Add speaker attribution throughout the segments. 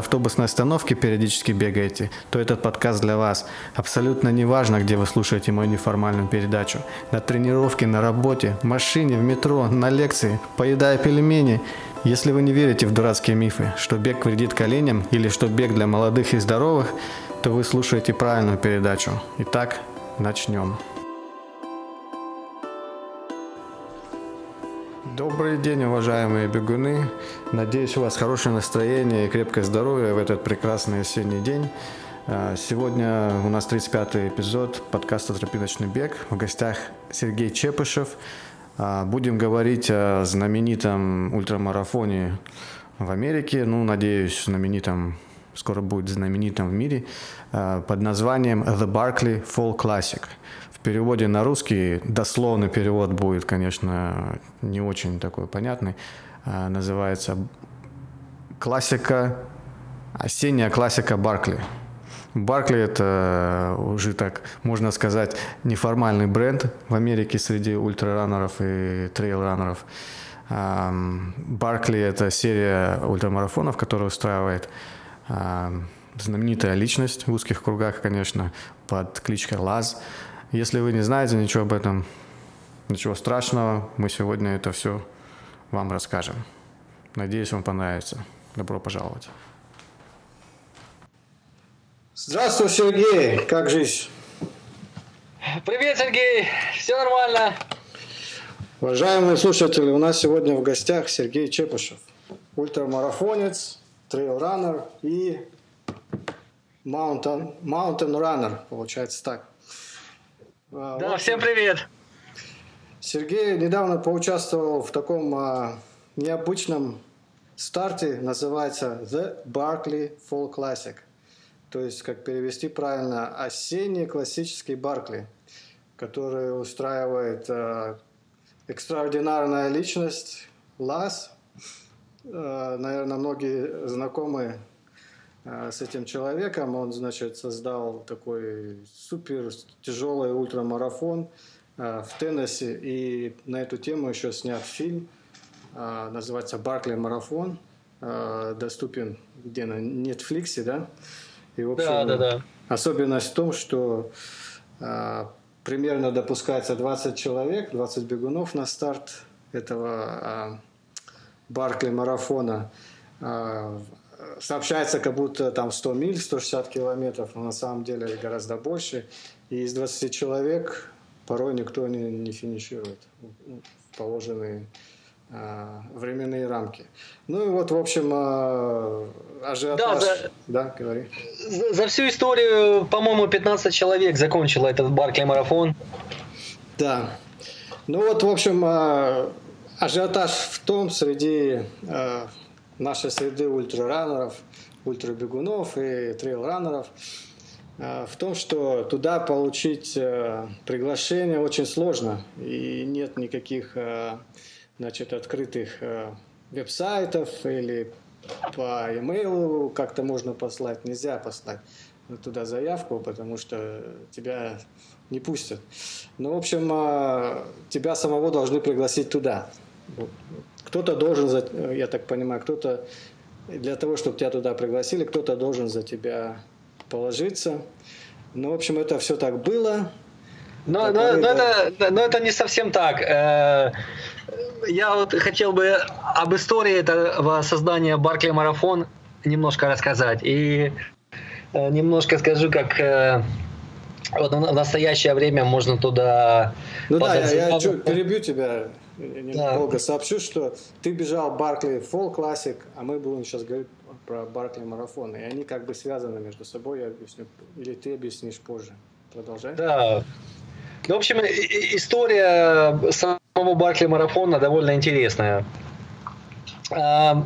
Speaker 1: автобусной остановки периодически бегаете, то этот подкаст для вас. Абсолютно не важно, где вы слушаете мою неформальную передачу. На тренировке, на работе, в машине, в метро, на лекции, поедая пельмени. Если вы не верите в дурацкие мифы, что бег вредит коленям или что бег для молодых и здоровых, то вы слушаете правильную передачу. Итак, начнем. Добрый день, уважаемые бегуны. Надеюсь, у вас хорошее настроение и крепкое здоровье в этот прекрасный осенний день. А, сегодня у нас 35-й эпизод подкаста «Тропиночный бег». В гостях Сергей Чепышев. А, будем говорить о знаменитом ультрамарафоне в Америке. Ну, надеюсь, знаменитом, скоро будет знаменитым в мире, а, под названием The Barkley Fall Classic – переводе на русский дословный перевод будет, конечно, не очень такой понятный. А, называется классика, осенняя классика Баркли. Баркли это уже так, можно сказать, неформальный бренд в Америке среди ультрараннеров и трейлраннеров. Баркли это серия ультрамарафонов, которую устраивает знаменитая личность в узких кругах, конечно, под кличкой Лаз. Если вы не знаете ничего об этом, ничего страшного, мы сегодня это все вам расскажем. Надеюсь, вам понравится. Добро пожаловать.
Speaker 2: Здравствуй, Сергей. Как жизнь?
Speaker 3: Привет, Сергей. Все нормально.
Speaker 2: Уважаемые слушатели, у нас сегодня в гостях Сергей Чепышев. Ультрамарафонец, трейл-раннер и маунтин, маунтин раннер, получается так.
Speaker 3: А, да, вот. всем привет.
Speaker 2: Сергей недавно поучаствовал в таком а, необычном старте, называется The Barkley Fall Classic. То есть, как перевести правильно, осенний классический Баркли, который устраивает а, экстраординарная личность Лас. А, наверное, многие знакомы с этим человеком. Он, значит, создал такой супер тяжелый ультрамарафон а, в Теннессе. И на эту тему еще снят фильм. А, называется «Баркли марафон». Доступен где на Netflix, да?
Speaker 3: И, в общем, да, да, да.
Speaker 2: Особенность в том, что примерно допускается 20 человек, 20 бегунов на старт этого Баркли марафона сообщается как будто там 100 миль, 160 километров, но на самом деле гораздо больше. И из 20 человек порой никто не, не финиширует в положенные а, временные рамки. Ну и вот, в общем, а, ажиотаж... Да,
Speaker 3: за, да, говори. За, за всю историю, по-моему, 15 человек закончило этот Баркли марафон.
Speaker 2: Да. Ну вот, в общем, а, ажиотаж в том среди а, нашей среды ультрараннеров, ультрабегунов и трейлраннеров э, в том, что туда получить э, приглашение очень сложно и нет никаких э, значит, открытых веб-сайтов или по e как-то можно послать, нельзя послать туда заявку, потому что тебя не пустят. Ну, в общем, тебя самого должны пригласить туда. Кто-то должен, я так понимаю, кто-то для того, чтобы тебя туда пригласили, кто-то должен за тебя положиться. Ну, в общем, это все так было.
Speaker 3: Но, но, но, это, но это не совсем так. Э, я вот хотел бы об истории этого создания Баркли Марафон немножко рассказать. И э, немножко скажу, как э, вот в настоящее время можно туда...
Speaker 2: Ну да, я, я перебью тебя недолго да. сообщу, что ты бежал Баркли Fall Classic, а мы будем сейчас говорить про Баркли марафон. И они как бы связаны между собой, я объясню. Или ты объяснишь позже. Продолжай.
Speaker 3: Да. Ну, в общем, история самого Баркли марафона довольно интересная. А,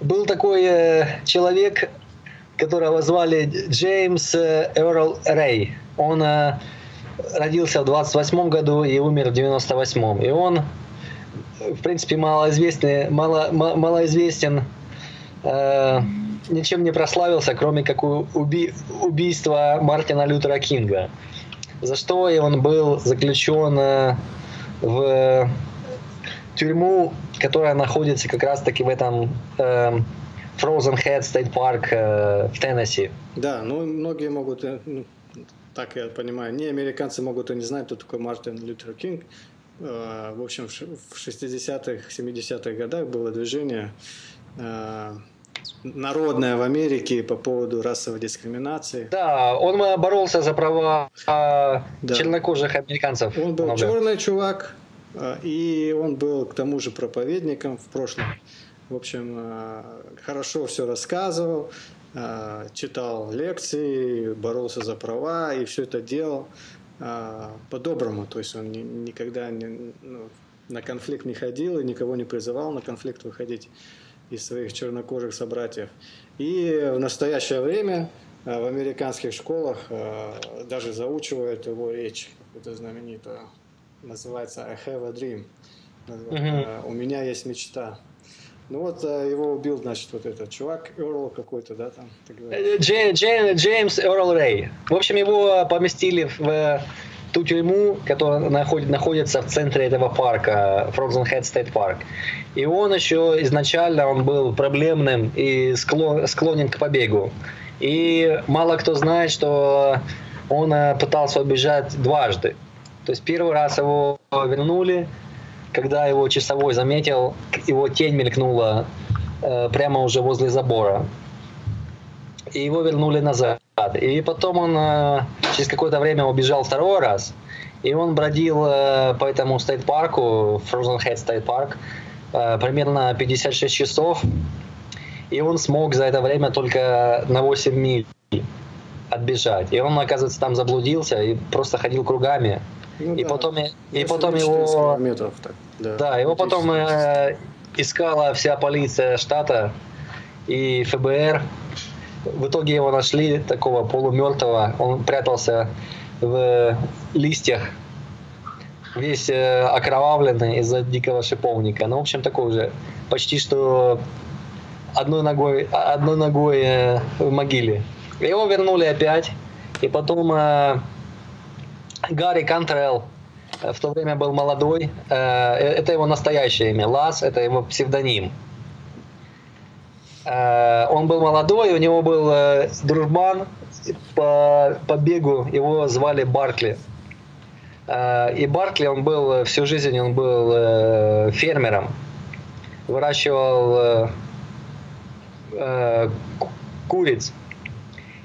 Speaker 3: был такой э, человек, которого звали Джеймс э, Эрл Рэй. Он э, родился в 28 году и умер в 98 И он, в принципе, малоизвестный, мало, малоизвестен, э, ничем не прославился, кроме как уби, убийства Мартина Лютера Кинга. За что и он был заключен э, в тюрьму, которая находится как раз-таки в этом э, Frozen Head State Park э, в Теннесси.
Speaker 2: Да, ну многие могут, э, ну, так я понимаю, не американцы могут и не знать, кто такой Мартин Лютер Кинг. Э, в общем, в 60-х, 70-х годах было движение э, народное в Америке по поводу расовой дискриминации.
Speaker 3: Да, он э, боролся за права да. чернокожих американцев.
Speaker 2: Он был много. черный чувак, и он был к тому же проповедником в прошлом. В общем, хорошо все рассказывал. Читал лекции, боролся за права и все это делал по-доброму. То есть он никогда не, ну, на конфликт не ходил и никого не призывал на конфликт выходить из своих чернокожих собратьев. И в настоящее время а, в американских школах даже заучивают его речь, это знаменитая, называется «I have a dream», mm-hmm. «У меня есть мечта». Ну вот э, его убил, значит, вот этот чувак, Эрл какой-то, да, там?
Speaker 3: Э, Джей, Джей, Джеймс Эрл Рэй. В общем, его поместили в ту тюрьму, которая находит, находится в центре этого парка, Frozen Head State Park. И он еще изначально он был проблемным и склон, склонен к побегу. И мало кто знает, что он э, пытался убежать дважды. То есть первый раз его вернули, когда его часовой заметил, его тень мелькнула э, прямо уже возле забора. И его вернули назад. И потом он э, через какое-то время убежал второй раз. И он бродил э, по этому стейт-парку, Frozen Head State Park, э, примерно 56 часов. И он смог за это время только на 8 миль отбежать. И он, оказывается, там заблудился и просто ходил кругами. Ну, и, да. потом, и потом его... Так, да. да, его потом э, искала вся полиция штата и ФБР. В итоге его нашли такого полумертвого. Он прятался в листьях, весь э, окровавленный из-за дикого шиповника. Ну, в общем, такой уже почти что одной ногой, одной ногой э, в могиле. Его вернули опять. И потом э, Гарри Кантрелл э, в то время был молодой. Э, э, это его настоящее имя. Лас – это его псевдоним. Он был молодой, у него был дружбан по, по бегу, его звали Баркли. И Баркли, он был всю жизнь, он был фермером. Выращивал куриц.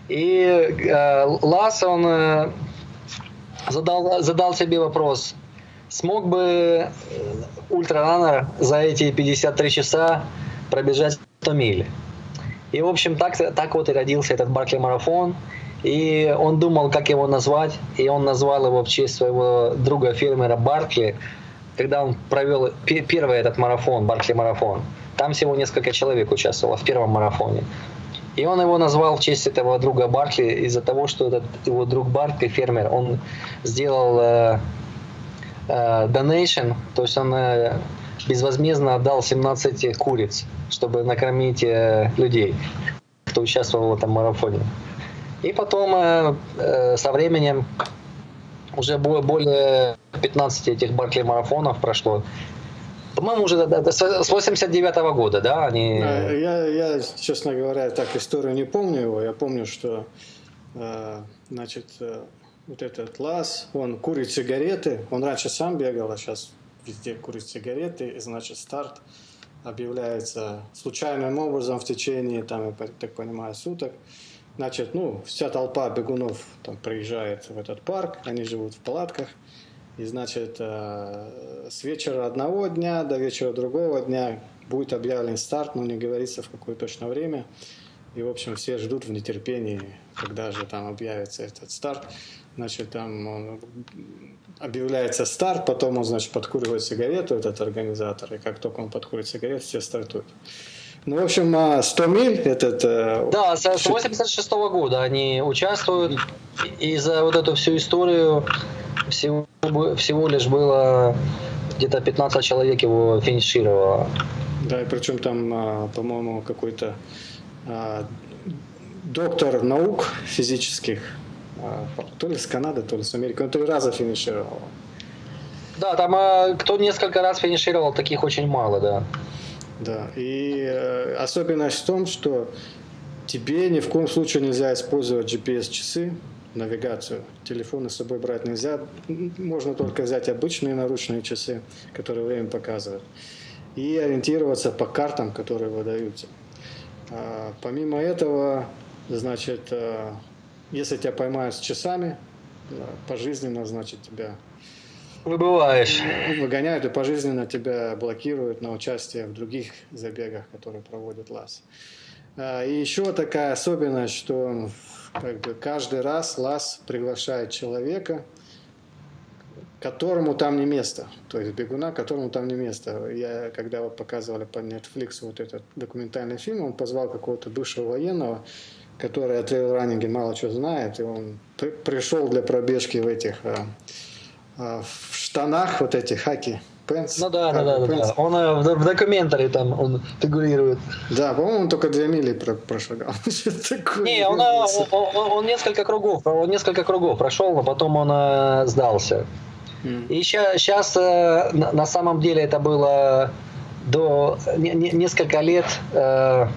Speaker 3: И Лас, он задал, задал себе вопрос, смог бы э, ультрараннер за эти 53 часа пробежать 100 миль? И, в общем, так, так вот и родился этот Баркли марафон. И он думал, как его назвать, и он назвал его в честь своего друга-фермера Баркли, когда он провел первый этот марафон, Баркли марафон. Там всего несколько человек участвовало в первом марафоне. И он его назвал в честь этого друга Баркли из-за того, что этот его друг Баркли, фермер, он сделал э, э, donation, то есть он э, безвозмездно отдал 17 куриц, чтобы накормить э, людей, кто участвовал в этом марафоне. И потом э, э, со временем уже более 15 этих Баркли марафонов прошло. По-моему, уже с 89 -го года, да? Они...
Speaker 2: Я, я, честно говоря, так историю не помню его. Я помню, что э, значит, э, вот этот Лас, он курит сигареты. Он раньше сам бегал, а сейчас везде курит сигареты. И, значит, старт объявляется случайным образом в течение, там, я так понимаю, суток. Значит, ну, вся толпа бегунов там приезжает в этот парк, они живут в палатках – и значит, э, с вечера одного дня до вечера другого дня будет объявлен старт, но не говорится в какое точно время. И, в общем, все ждут в нетерпении, когда же там объявится этот старт. Значит, там объявляется старт, потом он, значит, подкуривает сигарету, этот организатор, и как только он подкурит сигарету, все стартуют. Ну, в общем, 100 миль этот...
Speaker 3: Да, с 86 -го года они участвуют, и за вот эту всю историю всего, всего лишь было где-то 15 человек его финишировало.
Speaker 2: Да, и причем там, по-моему, какой-то доктор наук физических, то ли с Канады, то ли с Америки, он три раза финишировал.
Speaker 3: Да, там а, кто несколько раз финишировал, таких очень мало, да.
Speaker 2: Да, и э, особенность в том, что тебе ни в коем случае нельзя использовать GPS-часы, навигацию. Телефоны с собой брать нельзя. Можно только взять обычные наручные часы, которые время показывают. И ориентироваться по картам, которые выдаются. А, помимо этого, значит, э, если тебя поймают с часами, пожизненно, значит, тебя
Speaker 3: Выбываешь.
Speaker 2: Выгоняют и пожизненно тебя блокируют на участие в других забегах, которые проводит ЛАС. А, и еще такая особенность, что как бы каждый раз ЛАС приглашает человека, которому там не место. То есть бегуна, которому там не место. Я, когда вот показывали по Netflix вот этот документальный фильм, он позвал какого-то бывшего военного, который о трейл-раннинге мало что знает, и он пришел для пробежки в этих а, а, в штанах вот эти хаки.
Speaker 3: Пенс. Ну да, да, да, да, да. Он э, в, в документаре там он фигурирует.
Speaker 2: Да, по-моему, он только две мили про прошагал.
Speaker 3: Не, он, э, он, он, он несколько кругов, он несколько кругов прошел, но потом он э, сдался. Mm. И сейчас э, на, на самом деле это было до не, не, несколько лет э,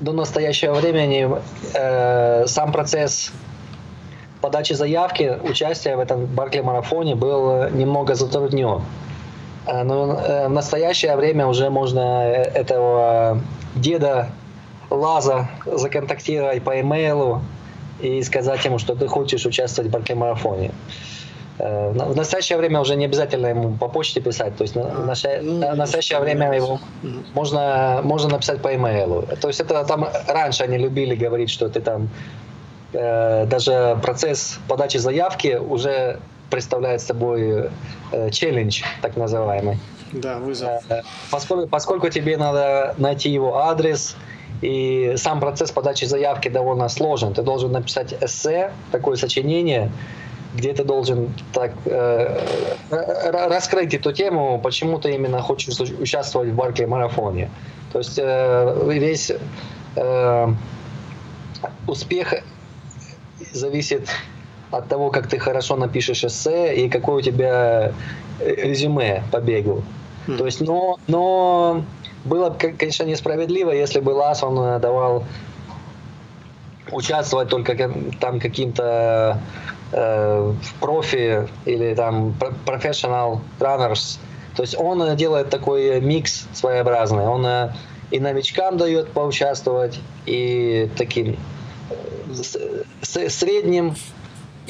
Speaker 3: до настоящего времени э, сам процесс подачи заявки, участия в этом Баркли-марафоне был немного затруднен. Э, но э, в настоящее время уже можно э, этого деда Лаза законтактировать по имейлу и сказать ему, что ты хочешь участвовать в Баркли-марафоне. В настоящее время уже не обязательно ему по почте писать, то есть а, ну, в настоящее время его можно, можно написать по имейлу. То есть это там раньше они любили говорить, что ты там Э, даже процесс подачи заявки уже представляет собой э, челлендж, так называемый.
Speaker 2: Да, вызов. Э,
Speaker 3: поскольку, поскольку тебе надо найти его адрес, и сам процесс подачи заявки довольно сложен. Ты должен написать эссе, такое сочинение, где ты должен так э, раскрыть эту тему, почему ты именно хочешь участвовать в Барклey марафоне. То есть э, весь э, успех зависит от того, как ты хорошо напишешь эссе и какое у тебя э, резюме по бегу. Mm. То есть, но, но было бы, конечно, несправедливо, если бы Лас он э, давал участвовать только там каким-то э, профи или там professional runners. То есть он делает такой микс своеобразный. Он э, и новичкам дает поучаствовать, и таким средним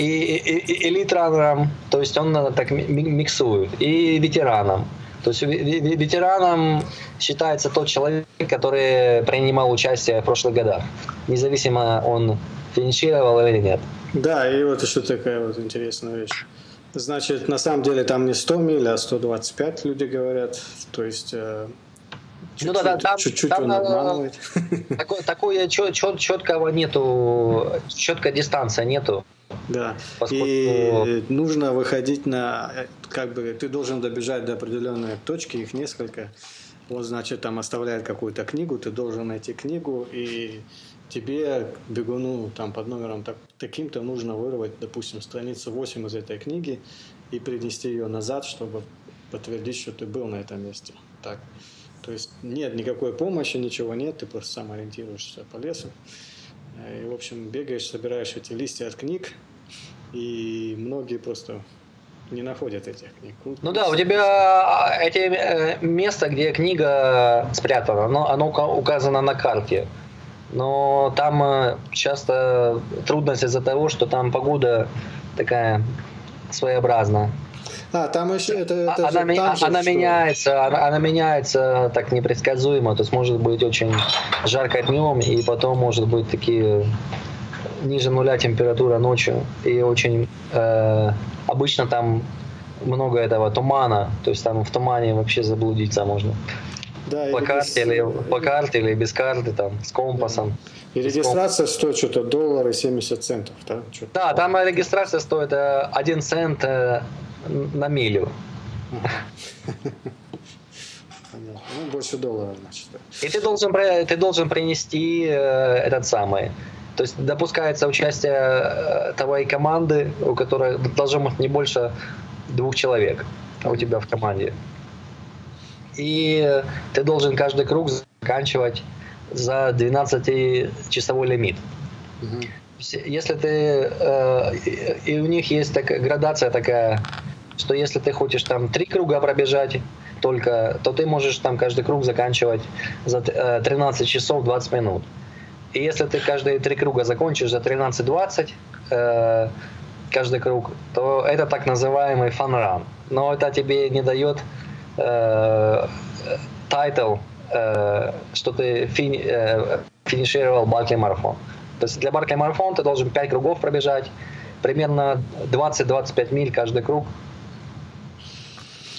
Speaker 3: и, и, элит-раннером, то есть он так миксует, и ветераном. То есть ветераном считается тот человек, который принимал участие в прошлых годах, независимо он финишировал или нет.
Speaker 2: Да, и вот еще такая вот интересная вещь. Значит, на самом деле там не 100 миль, а 125 люди говорят. То есть э,
Speaker 3: ну да, да, там, чуть-чуть там, он обманывает. Такое, такое чет, чет, четкого нету, четкая дистанция нету.
Speaker 2: Да. Поскольку... И нужно выходить на, как бы, ты должен добежать до определенной точки, их несколько. Он, значит, там оставляет какую-то книгу, ты должен найти книгу, и тебе, бегуну, там под номером так, таким-то нужно вырвать, допустим, страницу 8 из этой книги и принести ее назад, чтобы подтвердить, что ты был на этом месте. Так. То есть нет никакой помощи, ничего нет, ты просто сам ориентируешься по лесу. И, в общем, бегаешь, собираешь эти листья от книг, и многие просто не находят этих книг.
Speaker 3: Ну да, у тебя а, эти э, место, где книга спрятана, оно, оно указано на карте. Но там э, часто трудность из-за того, что там погода такая своеобразная.
Speaker 2: А, там еще это, это
Speaker 3: она, же, там же, она что? меняется, она, она меняется так непредсказуемо. То есть может быть очень жарко днем, и потом может быть такие ниже нуля температура ночью. И очень э, обычно там много этого тумана, то есть там в тумане вообще заблудиться можно. Да, по, карте, без... или, по карте или без карты, там, с компасом.
Speaker 2: И регистрация стоит что-то доллар и 70 центов, да?
Speaker 3: Что-то. Да, там регистрация стоит 1 э, цент э, на милю.
Speaker 2: Понятно. Ну, больше доллара, значит.
Speaker 3: И ты должен, ты должен принести э, этот самый. То есть допускается участие э, твоей команды, у которой должно быть не больше двух человек у тебя в команде. И ты должен каждый круг заканчивать за 12-часовой лимит. Угу. Если ты... Э, и у них есть такая градация такая, что если ты хочешь там три круга пробежать только, то ты можешь там каждый круг заканчивать за 13 э, часов 20 минут. И если ты каждые три круга закончишь за 13-20, э, каждый круг, то это так называемый фан-ран. Но это тебе не дает э, э, что ты фини, э, финишировал Баркли марафон. То есть для Баркли марафон ты должен 5 кругов пробежать, примерно 20-25 миль каждый круг.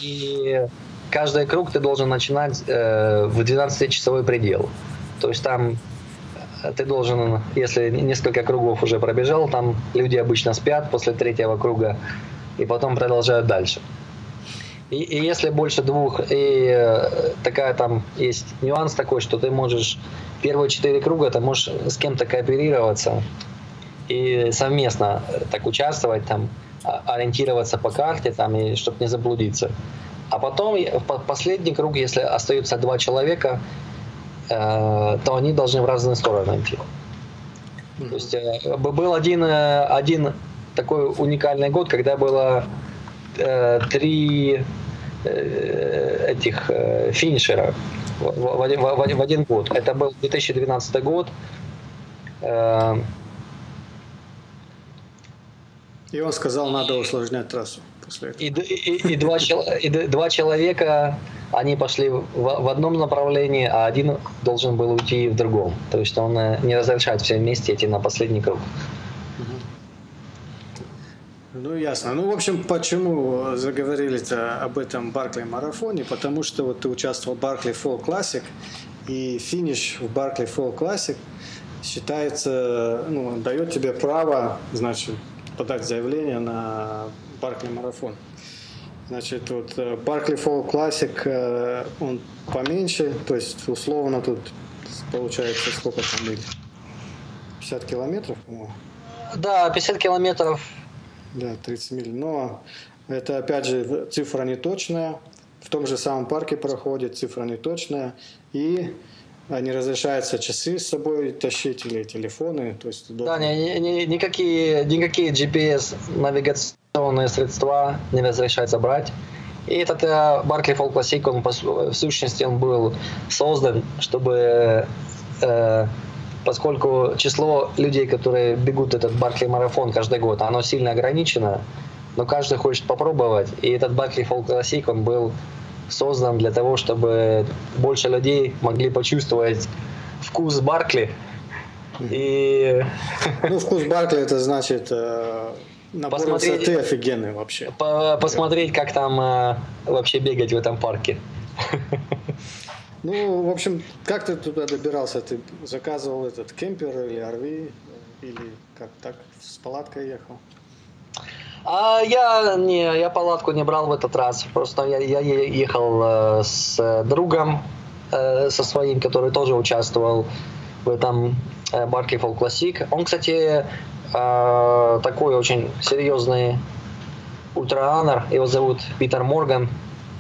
Speaker 3: И каждый круг ты должен начинать э, в 12-часовой предел. То есть там э, ты должен, если несколько кругов уже пробежал, там люди обычно спят после третьего круга и потом продолжают дальше. И, и если больше двух, и э, такая там есть нюанс такой, что ты можешь первые четыре круга, ты можешь с кем-то кооперироваться и совместно э, так участвовать там, ориентироваться по карте там, и чтобы не заблудиться. А потом в последний круг, если остаются два человека, э, то они должны в разные стороны идти. Mm-hmm. То есть э, был один, э, один такой уникальный год, когда было э, три э, этих э, финишера в, в, в, в один год. Это был 2012 год.
Speaker 2: И он сказал, надо усложнять трассу после этого.
Speaker 3: И, и, и, два, и два человека, они пошли в, в одном направлении, а один должен был уйти в другом. То есть он э, не разрешает все вместе идти на последний круг.
Speaker 2: Ну, ясно. Ну, в общем, почему заговорили-то об этом Барклey марафоне? Потому что вот ты участвовал в Barclay Fall Classic, и финиш в Barclay Fall Classic считается, ну, дает тебе право, значит, подать заявление на Баркли марафон. Значит, вот Баркли Fall Classic, он поменьше, то есть условно тут получается сколько там миль? 50 километров, по-моему?
Speaker 3: Да, 50 километров.
Speaker 2: Да, 30 миль. Но это, опять же, цифра неточная. В том же самом парке проходит, цифра неточная. И не разрешается часы с собой тащить или телефоны. То есть
Speaker 3: да, ни, ни, никакие, никакие GPS навигационные средства не разрешается брать. И этот э, Barclay Fall Classic, он в сущности он был создан, чтобы э, поскольку число людей, которые бегут этот Баркли марафон каждый год, оно сильно ограничено, но каждый хочет попробовать. И этот Barclay Fall Classic, он был создан для того, чтобы больше людей могли почувствовать вкус Баркли. И...
Speaker 2: Ну, вкус Баркли это значит э, набор посмотреть, высоты офигенный вообще.
Speaker 3: По посмотреть, как там э, вообще бегать в этом парке.
Speaker 2: Ну, в общем, как ты туда добирался? Ты заказывал этот кемпер или RV? Или как так, с палаткой ехал?
Speaker 3: А я не, я палатку не брал в этот раз. Просто я, я ехал э, с другом, э, со своим, который тоже участвовал в этом Barclay Fall Classic. Он, кстати, э, такой очень серьезный ультраранер. Его зовут Питер Морган.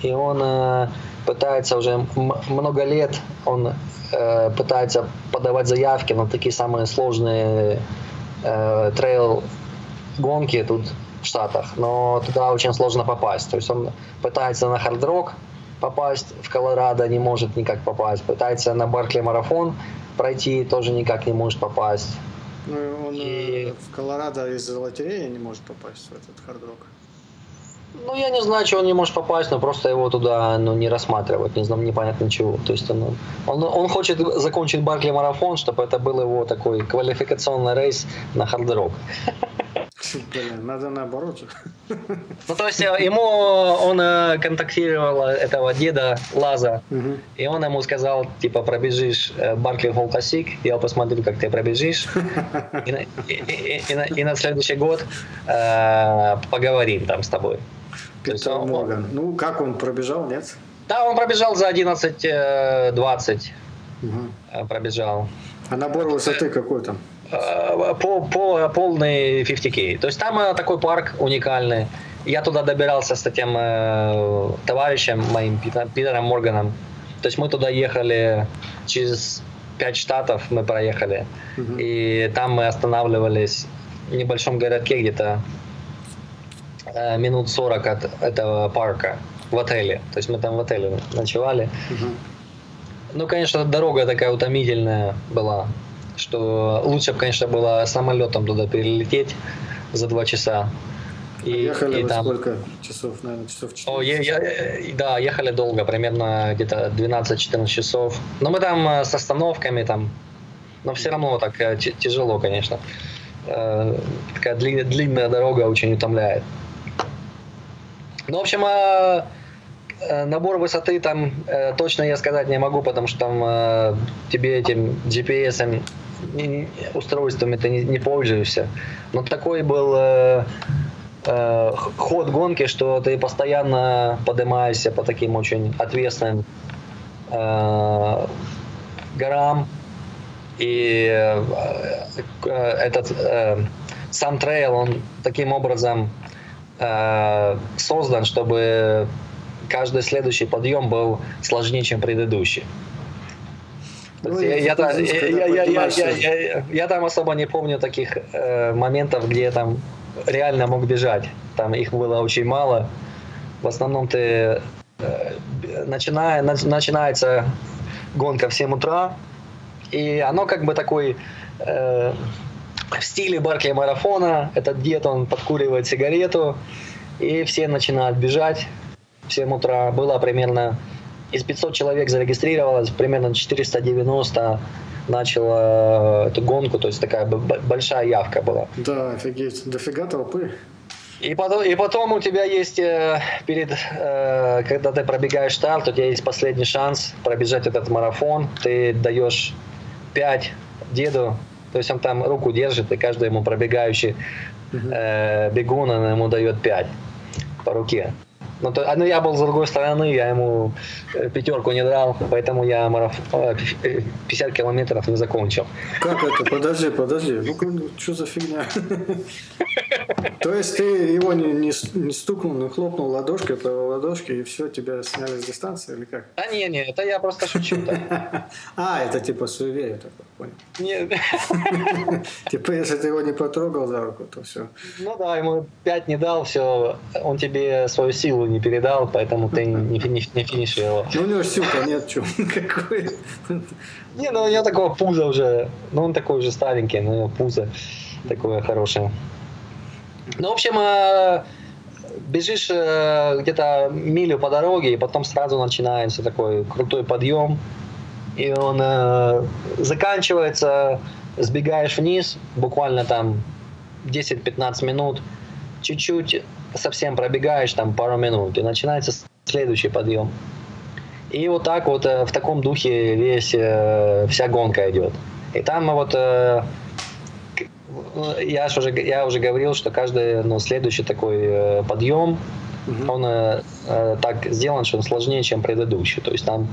Speaker 3: И он пытается уже много лет, он пытается подавать заявки на такие самые сложные трейл гонки тут в Штатах, но туда очень сложно попасть. То есть он пытается на Hardrock попасть в Колорадо, не может никак попасть. Пытается на Barkley марафон пройти, тоже никак не может попасть.
Speaker 2: Ну, он И... Э, в Колорадо из-за лотереи не может попасть в этот Hardrock.
Speaker 3: Ну, я не знаю, чего он не может попасть, но просто его туда ну, не рассматривать, не знаю, непонятно чего. То есть он, он, он хочет закончить Баркли марафон, чтобы это был его такой квалификационный рейс на хард-рок.
Speaker 2: Блин, надо наоборот.
Speaker 3: Ну, то есть э, ему он э, контактировал этого деда Лаза,
Speaker 2: Мгм.
Speaker 3: и он ему сказал, типа, пробежишь э, Баркли Холл Классик, я посмотрю, как ты пробежишь, и на, и- и- и на- и на следующий год э, поговорим там с тобой.
Speaker 2: Питер
Speaker 3: он-
Speaker 2: Морган. Ну, как он пробежал, нет?
Speaker 3: Да, он пробежал за 11-20,
Speaker 2: Мгм.
Speaker 3: э, пробежал.
Speaker 2: А набор высоты какой там?
Speaker 3: Э, по, по, полный 50к. То есть там э, такой парк уникальный. Я туда добирался с этим э, товарищем моим Питер- Питером Морганом. То есть мы туда ехали через 5 штатов мы проехали.
Speaker 2: Мгм.
Speaker 3: И там мы останавливались в небольшом городке где-то э, минут 40 от этого парка в отеле. То есть мы там в отеле ночевали.
Speaker 2: Мгм.
Speaker 3: Ну, конечно, дорога такая утомительная была, что лучше бы, конечно, было самолетом туда перелететь за два часа. И,
Speaker 2: Ехали
Speaker 3: и там...
Speaker 2: сколько часов, наверное, часов 4?
Speaker 3: О, я- я- э, да, ехали долго, примерно где-то 12-14 часов. Но мы там э, с остановками там, но все равно так э, тяжело, конечно. Такая дли- длинная дорога очень утомляет. Ну, в общем, э, набор высоты там точно я сказать не могу, потому что там тебе этим GPS устройствами ты не, не пользуешься. Но такой был э, э, ход гонки, что ты постоянно поднимаешься по таким очень ответственным э, горам. И э, э, этот э, сам трейл, он таким образом э, создан, чтобы каждый следующий подъем был сложнее, чем предыдущий.
Speaker 2: Ну,
Speaker 3: я, там особо не помню таких э, моментов, где я там реально мог бежать. Там их было очень мало. В основном ты э, начиная, нач- начинается гонка в 7 утра, и оно как бы такой э, в стиле Баркли марафона. Этот дед, он подкуривает сигарету, и все начинают бежать в 7 утра. Было примерно из 500 человек зарегистрировалось, примерно 490 начало эту гонку, то есть такая большая явка была.
Speaker 2: Да, офигеть. Дофига толпы.
Speaker 3: И потом, и потом у тебя есть э, перед, э, когда ты пробегаешь старт, у тебя есть последний шанс пробежать этот марафон. Ты даешь 5 деду, то есть он там руку держит, и каждый ему пробегающий э, бегун, он ему дает 5 по руке. Ну, то, а, ну, я был с другой стороны, я ему э, пятерку не дал, поэтому я марафон, э, пи- э, 50 километров не закончил.
Speaker 2: Как это? Подожди, подожди. Ну, что за фигня? То есть ты его не, не, не стукнул, не хлопнул ладошкой по ладошке, и все, тебя сняли с дистанции или как?
Speaker 3: Да не, не, это я просто шучу.
Speaker 2: А, это типа суеверие такое, понял.
Speaker 3: Не-
Speaker 2: Типа, если ты его не потрогал за руку, то все.
Speaker 3: Ну да, ему 5 не дал, все, он тебе свою силу не передал, поэтому ты не, фини- не финишировал.
Speaker 2: Ну, у него силка нет, чё, какой.
Speaker 3: Не, ну у него такого пуза уже, ну он такой уже старенький, но у него пузо такое хорошее. Ну, в общем, э, бежишь э, где-то милю по дороге, и потом сразу начинается такой крутой подъем, и он э, заканчивается, сбегаешь вниз, буквально там 10-15 минут, чуть-чуть совсем пробегаешь там пару минут, и начинается следующий подъем. И вот так вот э, в таком духе весь, э, вся гонка идет. И там вот э, я уже, я уже говорил, что каждый ну, следующий такой э, подъем, он э, э, так сделан, что он сложнее, чем предыдущий. То есть там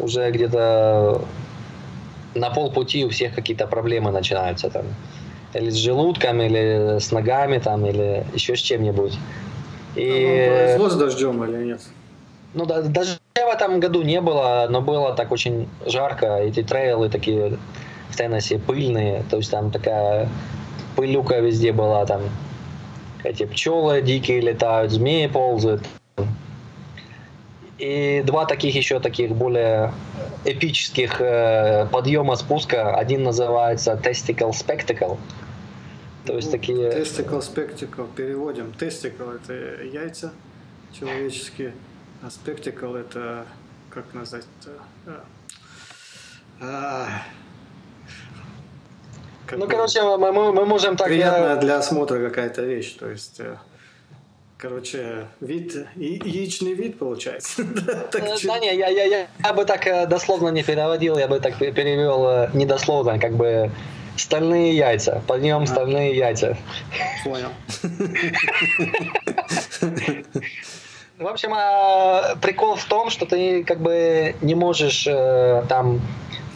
Speaker 3: уже где-то на полпути у всех какие-то проблемы начинаются там. Или с желудком, или с ногами, там, или еще с чем-нибудь. И...
Speaker 2: Повезло с дождем или нет?
Speaker 3: Ну, да, дождя в этом году не было, но было так очень жарко. Эти трейлы такие в Теннесси пыльные, то есть там такая пылюка везде была, там эти пчелы дикие летают, змеи ползают. И два таких еще таких более эпических э, подъема спуска. Один называется Testicle Spectacle. То есть такие...
Speaker 2: Тестикл, спектикл, переводим. Тестикл – это яйца человеческие, а спектикл – это, как назвать -то? А,
Speaker 3: ну, короче, мы, мы, мы можем так...
Speaker 2: Приятная для осмотра какая-то вещь, то есть... Э, короче, вид, яичный вид получается.
Speaker 3: да, не, я, бы так э, дословно не переводил, я бы так перевел э, недословно, как бы стальные яйца, подъем стальные яйца.
Speaker 2: Понял.
Speaker 3: В общем, а, прикол в том, что ты как бы не можешь там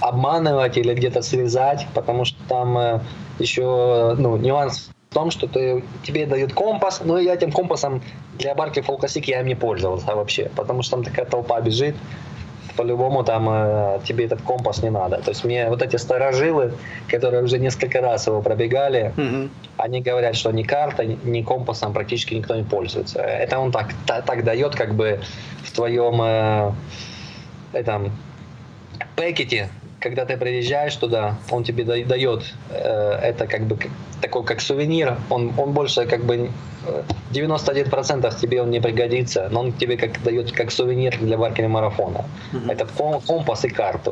Speaker 3: обманывать или где-то связать, потому что там э, еще ну, нюанс том, что ты, тебе дают компас, но я этим компасом для барки Classic я им не пользовался вообще, потому что там такая толпа бежит, по-любому там э, тебе этот компас не надо. То есть мне вот эти старожилы, которые уже несколько раз его пробегали, угу. они говорят, что ни картой, ни компасом практически никто не пользуется. Это он так, так, так дает как бы в твоем э, этом пакете когда ты приезжаешь туда, он тебе дает э, это как бы такой как сувенир. Он, он больше как бы 91% э, тебе он не пригодится, но он тебе как дает как сувенир для баркера марафона. Mm-hmm. Это компас и карту.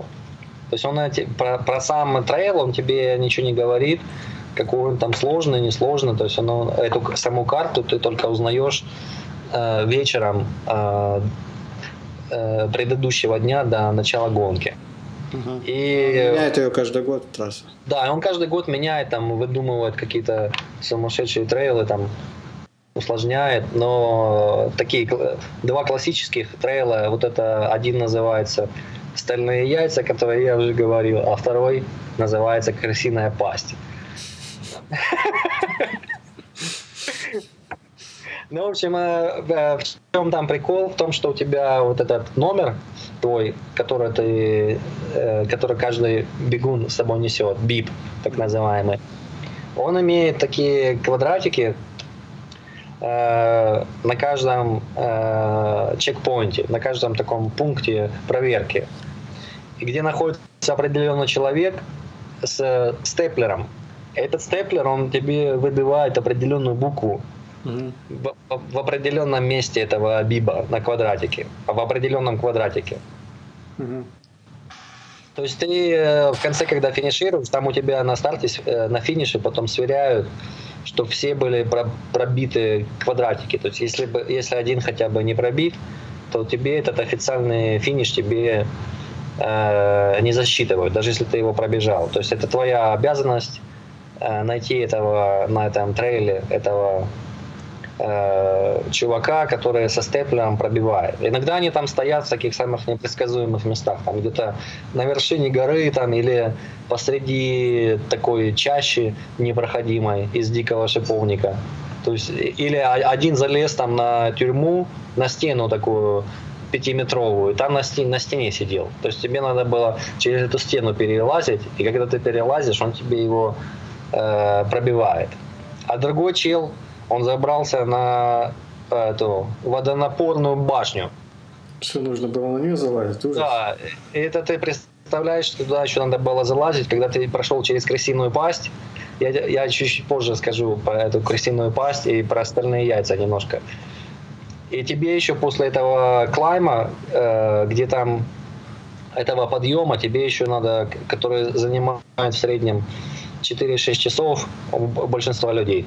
Speaker 3: То есть он про, про сам трейл он тебе ничего не говорит, какой он там сложный, несложный. То есть он, эту саму карту ты только узнаешь э, вечером э, э, предыдущего дня до начала гонки.
Speaker 2: Угу. И меняет ее каждый год трасса.
Speaker 3: Да, он каждый год меняет, там выдумывает какие-то сумасшедшие трейлы, там усложняет, но такие два классических трейла, вот это один называется «Стальные яйца», которые я уже говорил, а второй называется «Крысиная пасть». Ну, в общем, э, э, в чем там прикол? В том, что у тебя вот этот номер твой, который ты, э, который каждый бегун с собой несет, бип, так называемый, он имеет такие квадратики на каждом чекпоинте, на каждом таком пункте проверки, где находится определенный человек с степлером. Этот степлер, он тебе выбивает определенную букву в, в определенном месте этого биба на квадратике, в определенном квадратике. Угу. То есть ты э, в конце, когда финишируешь, там у тебя на старте, э, на финише потом сверяют, что все были пробиты квадратики. То есть если, бы, если один хотя бы не пробит, то тебе этот официальный финиш тебе э, не засчитывают, даже если ты его пробежал. То есть это твоя обязанность э, найти этого на этом трейле, этого э, чувака, который со степлером пробивает. Иногда они там стоят в таких самых непредсказуемых местах, там где-то на вершине горы там или посреди такой чащи непроходимой из дикого шиповника. То есть или один залез там на тюрьму, на стену такую пятиметровую, там на стене, на стене сидел. То есть тебе надо было через эту стену перелазить, и когда ты перелазишь, он тебе его э, пробивает. А другой чел он забрался на эту водонапорную башню.
Speaker 2: Что нужно было на нее залазить?
Speaker 3: Ужас. Да, это ты представляешь, что туда еще надо было залазить, когда ты прошел через крысиную пасть. Я, я чуть позже скажу про эту крысиную пасть и про остальные яйца немножко. И тебе еще после этого клайма, э, где там этого подъема, тебе еще надо, который занимает в среднем 4-6 часов у большинства людей.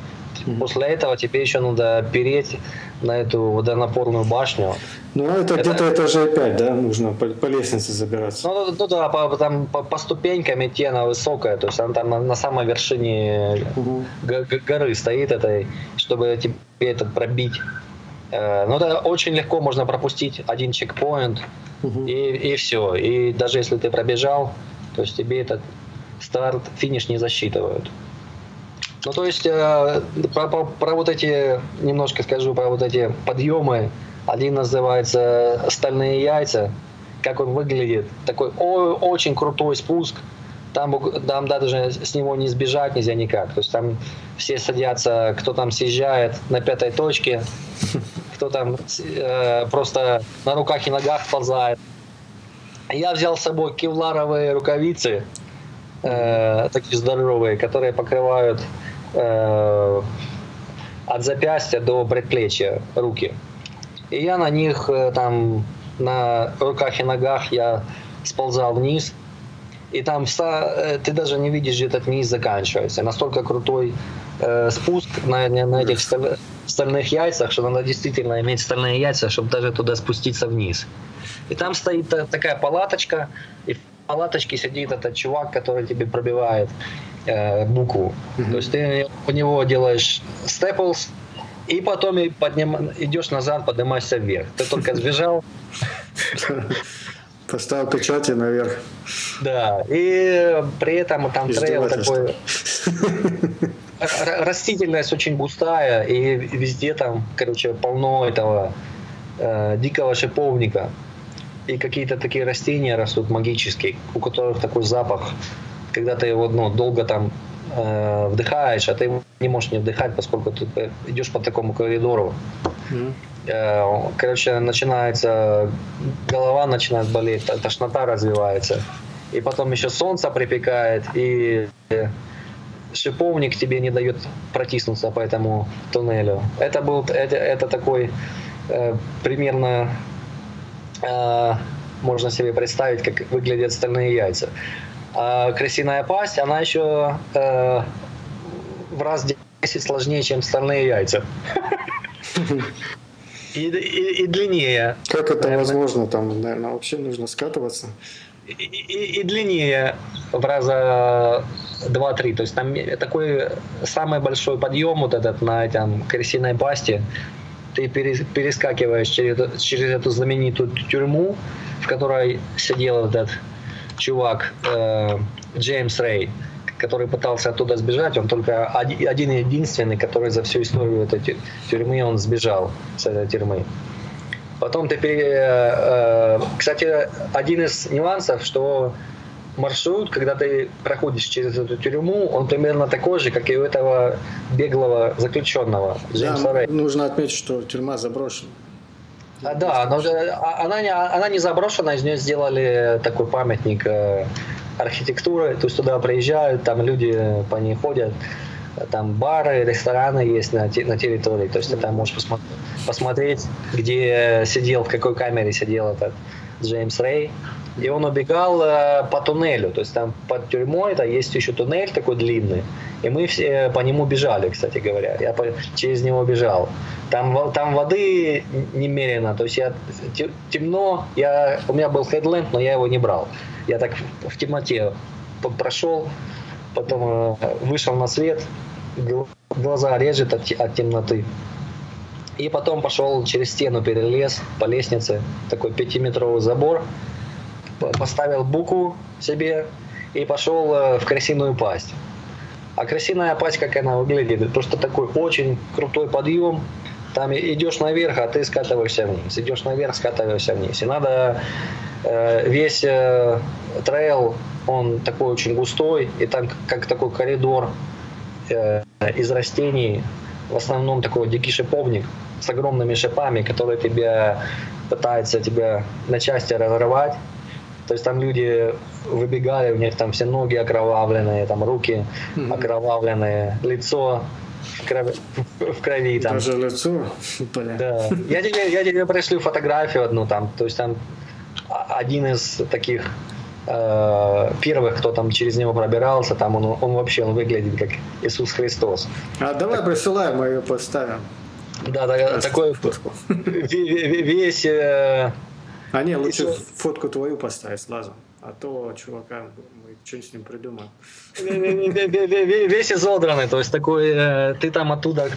Speaker 3: После этого тебе еще надо переть на эту водонапорную башню.
Speaker 2: Ну, это, это где-то этажей 5, да, нужно по, по лестнице забираться.
Speaker 3: Ну, ну да, по, там, по, по ступенькам идти она высокая, то есть она там на, на самой вершине угу. горы стоит этой, чтобы тебе это пробить. Э, ну, это очень легко можно пропустить один чекпоинт, угу. и, и все. И даже если ты пробежал, то есть тебе этот старт, финиш не засчитывают. Ну, то есть, э, про, про, про вот эти, немножко скажу про вот эти подъемы. Один называется «Стальные яйца». Как он выглядит. Такой о, очень крутой спуск. Там, там даже с него не сбежать нельзя никак. То есть там все садятся, кто там съезжает на пятой точке, кто там э, просто на руках и ногах ползает. Я взял с собой кевларовые рукавицы, э, такие здоровые, которые покрывают э, от запястья до предплечья руки. И я на них э, там на руках и ногах я сползал вниз. и там э, ты даже не видишь, где этот низ заканчивается. Настолько крутой э, спуск на, на этих стальных яйцах, что надо действительно иметь стальные яйца, чтобы даже туда спуститься вниз. И там стоит такая палаточка, и в палаточке сидит этот чувак, который тебе пробивает э, букву. Mm-hmm. То есть ты у него делаешь степлс, и потом и подним, идешь назад, поднимаешься вверх. Ты только сбежал.
Speaker 2: Поставил печати наверх.
Speaker 3: Да, и при этом там трейл такой... Растительность очень густая, и везде там, короче, полно этого э, дикого шиповника. И какие-то такие растения растут магические, у которых такой запах, когда ты его ну, долго там э, вдыхаешь, а ты не можешь не вдыхать, поскольку ты идешь по такому коридору. Mm-hmm. Э, короче, начинается, голова начинает болеть, тошнота развивается. И потом еще солнце припекает, и шиповник тебе не дает протиснуться по этому туннелю. Это был это, это такой э, примерно э, можно себе представить, как выглядят стальные яйца. А крысиная пасть, она еще э, в раз 10 сложнее, чем стальные яйца. И, и, и длиннее.
Speaker 2: Как это наверное. возможно? Там, наверное, вообще нужно скатываться.
Speaker 3: И, и, и длиннее в раза 2-3. То есть там такой самый большой подъем вот этот на этом крысиной пасте. Ты перескакиваешь через, через эту знаменитую тюрьму, в которой сидел этот чувак э, Джеймс Рэй который пытался оттуда сбежать, он только один единственный, который за всю историю этой тюрьмы он сбежал с этой тюрьмы. Потом ты, пере... Э, кстати, один из нюансов, что маршрут, когда ты проходишь через эту тюрьму, он примерно такой же, как и у этого беглого заключенного
Speaker 2: Джеймса да, Рэй. Нужно отметить, что тюрьма заброшена.
Speaker 3: А, да, но а, она не, она не заброшена, из нее сделали такой памятник э, архитектуры, то есть туда приезжают, там люди по ней ходят, там бары, рестораны есть на, на территории, то есть ты там можешь посмотреть, посмотреть, где сидел, в какой камере сидел этот Джеймс Рэй, и он убегал э, по туннелю, то есть там под тюрьмой это есть еще туннель такой длинный, и мы все по нему бежали, кстати говоря, я по, через него бежал. Там, там воды немерено, то есть я темно, я, у меня был хедлэмп, но я его не брал. Я так в темноте прошел, потом э, вышел на свет, глаза режет от, от темноты. И потом пошел через стену, перелез по лестнице, такой пятиметровый забор, поставил букву себе и пошел э, в крысиную пасть. А крысиная пасть, как она выглядит, просто такой очень крутой подъем, там идешь наверх, а ты скатываешься вниз. Идешь наверх, скатываешься вниз. И надо э, весь э, трейл, он такой очень густой, и там как такой коридор э, из растений, в основном такой дикий шиповник с огромными шипами, которые тебя пытаются тебя на части разрывать. То есть там люди выбегали, у них там все ноги окровавленные, там руки mm-hmm. окровавленные, лицо в крови, в крови там.
Speaker 2: Даже лицо.
Speaker 3: Да. Я тебе, я тебе пришлю фотографию одну там, то есть там один из таких э, первых, кто там через него пробирался, там он, он вообще он выглядит как Иисус Христос.
Speaker 2: А давай так, присылай, мы ее поставим.
Speaker 3: Да, да такой весь... Э,
Speaker 2: а не, лучше фотку твою поставить сразу, а то чувака что-нибудь с ним придумаем.
Speaker 3: Весь изодранный, то есть такой, э, ты там оттуда,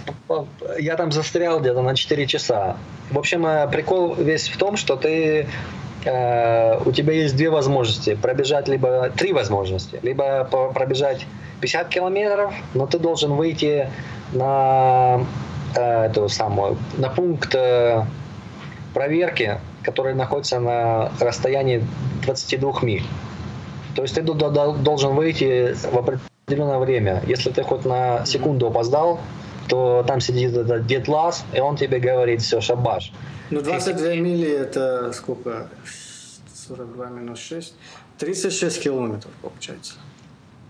Speaker 3: я там застрял где-то на 4 часа. В общем, э, прикол весь в том, что ты э, у тебя есть две возможности. Пробежать либо три возможности. Либо пробежать 50 километров, но ты должен выйти на эту самую, на пункт проверки, который находится на расстоянии 22 миль. То есть ты должен выйти в определенное время. Если ты хоть на секунду опоздал, то там сидит этот дед Лас, и он тебе говорит, все, шабаш.
Speaker 2: Ну, 22 и... мили это сколько? 42 минус 6? 36 километров получается.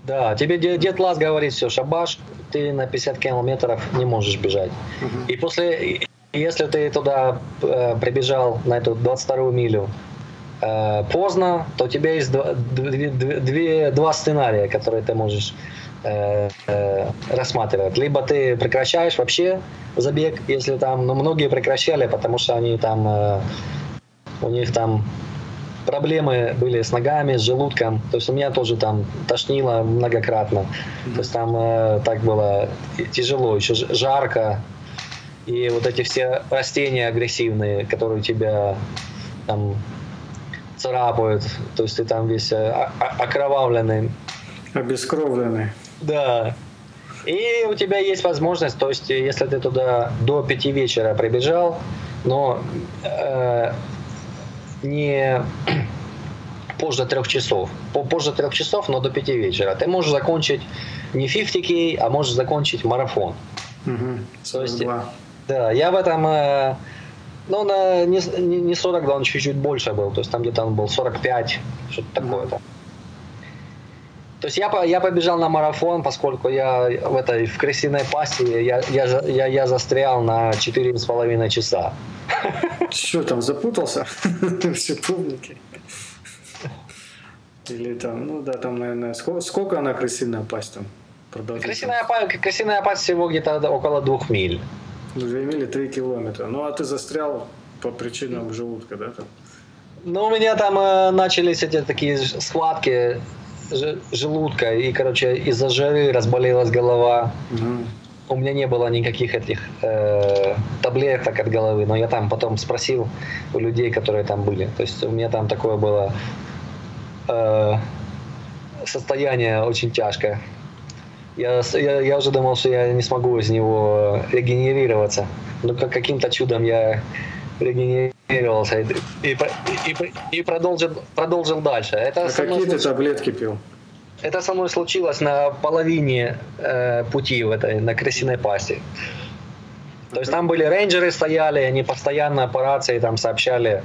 Speaker 3: Да, тебе дед Лас говорит, все, шабаш, ты на 50 километров не можешь бежать. Угу. И после, если ты туда э, прибежал на эту 22 милю, э, поздно, то у тебя есть два, две, два сценария, которые ты можешь э, э, рассматривать. Либо ты прекращаешь вообще забег, если там, ну, многие прекращали, потому что они там, э, у них там проблемы были с ногами, с желудком. То есть у меня тоже там тошнило многократно. Mm-hmm. То есть там э, так было тяжело, еще жарко. И вот эти все растения агрессивные, которые тебя там царапают, то есть ты там весь э, окровавленный.
Speaker 2: Обескровленный.
Speaker 3: Да. И у тебя есть возможность, то есть если ты туда до пяти вечера прибежал, но э, не позже трех часов. Позже трех часов, но до пяти вечера. Ты можешь закончить не 50k, а можешь закончить марафон.
Speaker 2: Угу,
Speaker 3: то есть, да, я в этом, э, ну, на, не, не 42, он чуть-чуть больше был, то есть там где-то он был 45, что-то такое-то. То есть я, я побежал на марафон, поскольку я в этой в крысиной пасте я, я, я, я застрял на 4,5 часа.
Speaker 2: Что там, запутался? Все пробники. Или там, ну да, там, наверное, сколько, сколько она крысиная пасть там?
Speaker 3: Крысиная, крысиная пасть всего где-то около двух миль.
Speaker 2: Две мили, три километра. Ну, а ты застрял по причинам желудка, да? Там?
Speaker 3: Ну, у меня там э, начались эти такие схватки желудка, и, короче, из-за жары разболелась голова. Угу. У меня не было никаких этих э, таблеток от головы, но я там потом спросил у людей, которые там были. То есть у меня там такое было э, состояние очень тяжкое. Я, я, я уже думал, что я не смогу из него регенерироваться. Но как, каким-то чудом я регенерировался и, и, и, и продолжил, продолжил дальше.
Speaker 2: Это а какие случ... ты таблетки пил?
Speaker 3: Это со мной случилось на половине э, пути в этой, на крысиной пасте. То есть там были рейнджеры стояли, они постоянно по рации там сообщали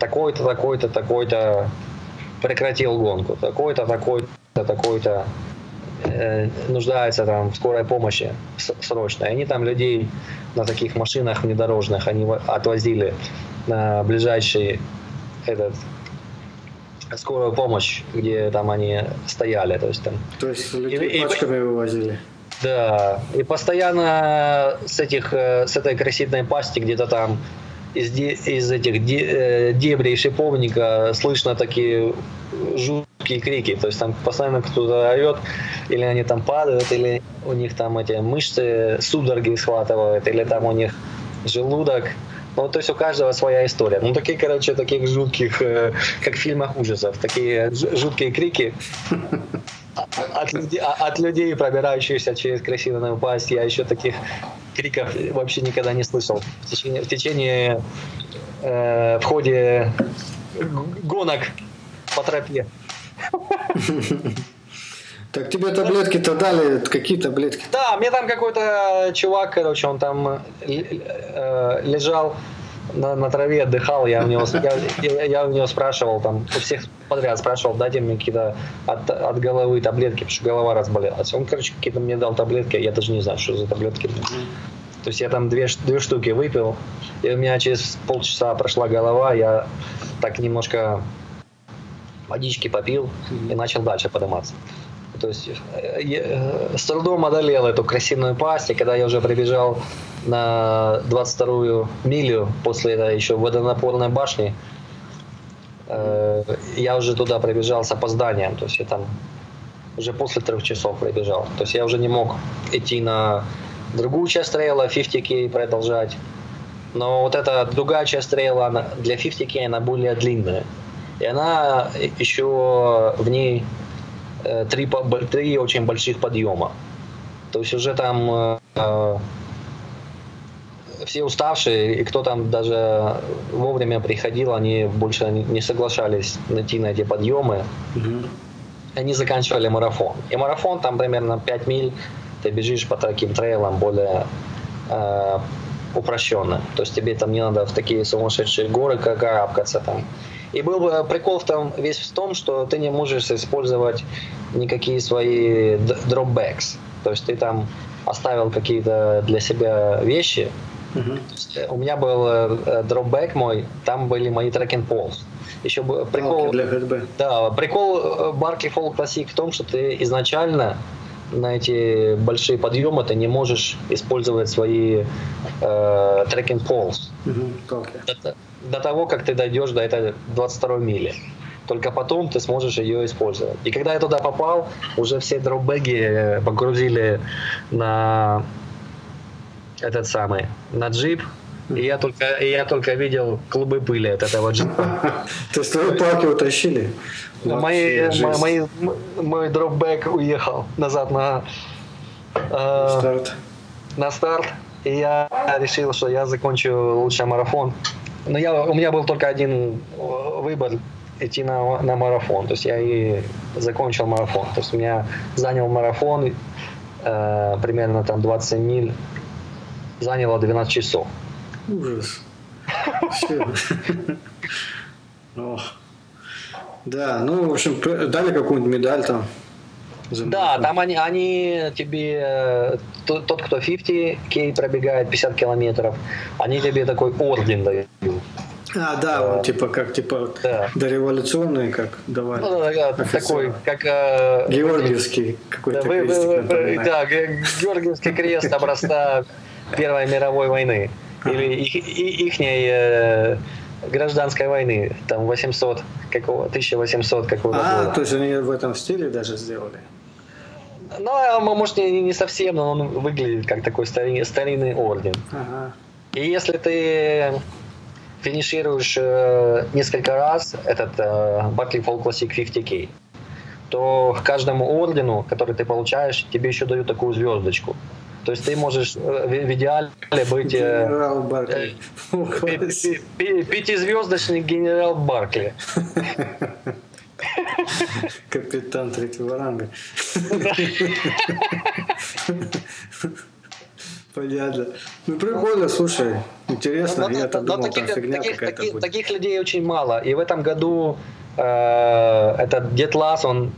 Speaker 3: такой-то, такой-то, такой-то прекратил гонку, такой-то, такой-то, такой-то э, нуждается там в скорой помощи срочно. И они там людей на таких машинах внедорожных они отвозили на ближайший этот скорую помощь, где там они стояли. То есть, там,
Speaker 2: то есть людей и, пачками и, вывозили?
Speaker 3: Да, и постоянно с, этих, э, с этой красивой пасти где-то там из, из этих э, дебрей шиповника слышно такие жуткие крики. То есть там постоянно кто-то орет, или они там падают, или у них там эти мышцы судороги схватывают, или там у них желудок. Ну, то есть у каждого своя история. Ну, такие, короче, таких жутких, э, как в фильмах ужасов, такие жуткие крики от, людей, от людей, пробирающихся через красивую пасть. Я еще таких криков вообще никогда не слышал. В течение, в, течение э, в ходе гонок по тропе.
Speaker 2: Так тебе таблетки-то дали, какие таблетки?
Speaker 3: Да, мне там какой-то чувак, короче, он там э, э, лежал на, на траве, отдыхал, я у него, я, я, у него спрашивал, там, у всех подряд спрашивал, дайте мне какие-то от, от головы таблетки, потому что голова разболелась. Он, короче, какие-то мне дал таблетки, я даже не знаю, что за таблетки. То есть я там две, две штуки выпил, и у меня через полчаса прошла голова, я так немножко водички попил и начал дальше подниматься. То есть э, э, с трудом одолел эту красивую пасть, и когда я уже прибежал на 22-ю милю после этой еще водонапорной башни, э, я уже туда прибежал с опозданием, то есть я там уже после трех часов прибежал. То есть я уже не мог идти на другую часть трейла, 50k продолжать. Но вот эта другая часть трейла она, для 50k она более длинная. И она еще в ней э, три, три очень больших подъема. То есть уже там э, э, все уставшие, и кто там даже вовремя приходил, они больше не соглашались найти на эти подъемы. Угу. Они заканчивали марафон. И марафон там примерно 5 миль, ты бежишь по таким трейлам более э, упрощенно. То есть тебе там не надо в такие сумасшедшие горы как карабкаться там. И был бы прикол в том, весь в том, что ты не можешь использовать никакие свои дропбэкс. То есть ты там оставил какие-то для себя вещи. Uh-huh. У меня был дропбэк мой, там были мои трекинг полз. еще прикол...
Speaker 2: для ходьбы.
Speaker 3: Да, прикол Barclay Fall Classic в том, что ты изначально на эти большие подъемы ты не можешь использовать свои э, трекинг полз. До, до того, как ты дойдешь до этой 22 мили. Только потом ты сможешь ее использовать. И когда я туда попал, уже все дропбеги э, погрузили на этот самый, на джип, и я только, и я только видел клубы пыли от этого джипа.
Speaker 2: То есть твои палки утащили?
Speaker 3: Мои, мои, мой дропбэк уехал назад на
Speaker 2: э, старт.
Speaker 3: На старт. И я решил, что я закончу лучший марафон. Но я, у меня был только один выбор идти на, на марафон. То есть я и закончил марафон. То есть у меня занял марафон э, примерно там 20 миль. Заняло 12 часов.
Speaker 2: Ужас. Да, ну, в общем, дали какую-нибудь медаль там.
Speaker 3: Да, там они, они тебе, э, тот, кто 50 кей пробегает 50 километров, они тебе такой орден дают.
Speaker 2: А, да, он типа как типа да. дореволюционный, как давали. Ну,
Speaker 3: да, да, такой, как э,
Speaker 2: Георгиевский какой-то
Speaker 3: да, вы, вы, вы, да, Георгиевский крест образца Первой мировой войны. Или их, ихней э, гражданской войны, там 800, какого, 1800 какого
Speaker 2: А, года. то есть они в этом стиле даже сделали?
Speaker 3: Ну, а, может, не, не совсем, но он выглядит как такой старинный, старинный орден. Ага. И если ты финишируешь э, несколько раз этот э, Fall Classic 50K, то к каждому ордену, который ты получаешь, тебе еще дают такую звездочку. То есть ты можешь э, в идеале быть
Speaker 2: генерал Баркли.
Speaker 3: пятизвездочный генерал Баркли.
Speaker 2: Капитан третьего ранга. Понятно. Ну, прикольно, слушай. Интересно. Но, Я там думал, таких, там фигня
Speaker 3: таких, какая-то таких, будет. таких людей очень мало. И в этом году э, этот Дед Лас, он...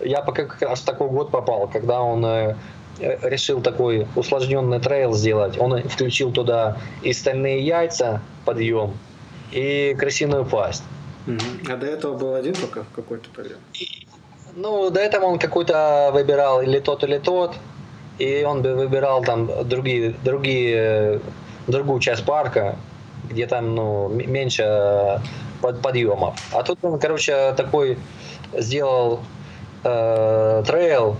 Speaker 3: Я пока как раз в такой год попал, когда он э, решил такой усложненный трейл сделать. Он включил туда и стальные яйца, подъем, и крысиную пасть.
Speaker 2: А до этого был один только какой-то подъем?
Speaker 3: Ну, до этого он какой-то выбирал или тот, или тот. И он бы выбирал там другие, другие, другую часть парка, где там ну, меньше под, подъемов. А тут он, короче, такой сделал э, трейл,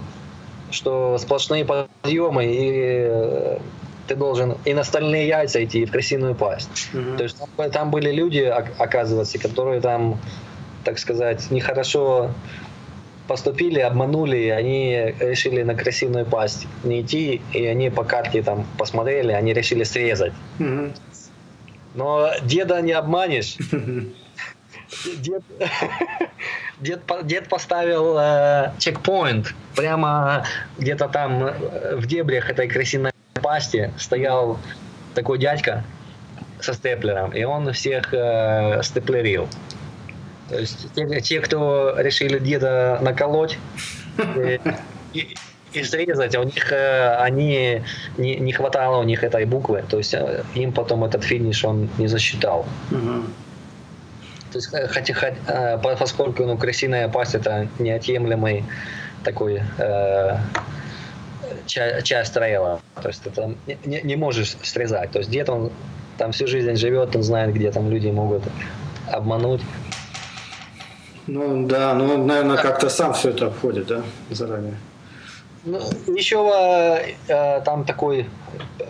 Speaker 3: что сплошные подъемы, и э, ты должен и на стальные яйца идти, и в крысиную пасть. Угу. То есть там, там были люди, оказывается, которые там, так сказать, нехорошо поступили, обманули, они решили на крысиную пасть не идти, и они по карте там посмотрели, они решили срезать. Угу. Но деда не обманешь. Дед, дед, дед поставил э, чекпоинт прямо где-то там э, в дебрях этой крысиной пасти стоял такой дядька со степлером, и он всех э, степлерил. То есть те, те, кто решили деда наколоть и, и, и срезать, у них э, они не, не хватало у них этой буквы, то есть э, им потом этот финиш он не засчитал. Угу. То есть, э, хотя, хотя, э, поскольку ну, крысиная пасть это неотъемлемый такой э, часть, часть трейла, то есть ты там не, не можешь срезать. То есть где-то он там всю жизнь живет, он знает, где там люди могут обмануть.
Speaker 2: Ну да, ну, наверное, как-то сам все это обходит, да, заранее.
Speaker 3: Ну, еще э, там такой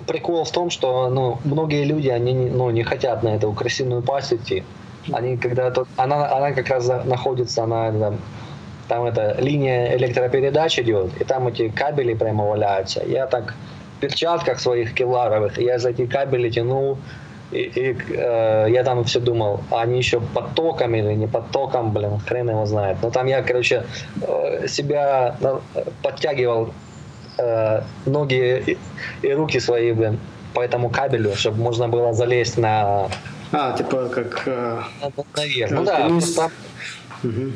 Speaker 3: прикол в том, что ну, многие люди, они ну, не хотят на эту крысиную пасть идти. Они когда тут, она, она как раз находится на там, там эта линия электропередач идет, и там эти кабели прямо валяются. Я так в перчатках своих кевларовых, я за эти кабели тянул, и, и э, я там все думал, а они еще под током или не под током, блин, хрен его знает. Но там я, короче, э, себя подтягивал э, ноги и, и руки свои, блин, по этому кабелю, чтобы можно было залезть на
Speaker 2: а, типа как... Э,
Speaker 3: Наверх. Ну да, там... Угу.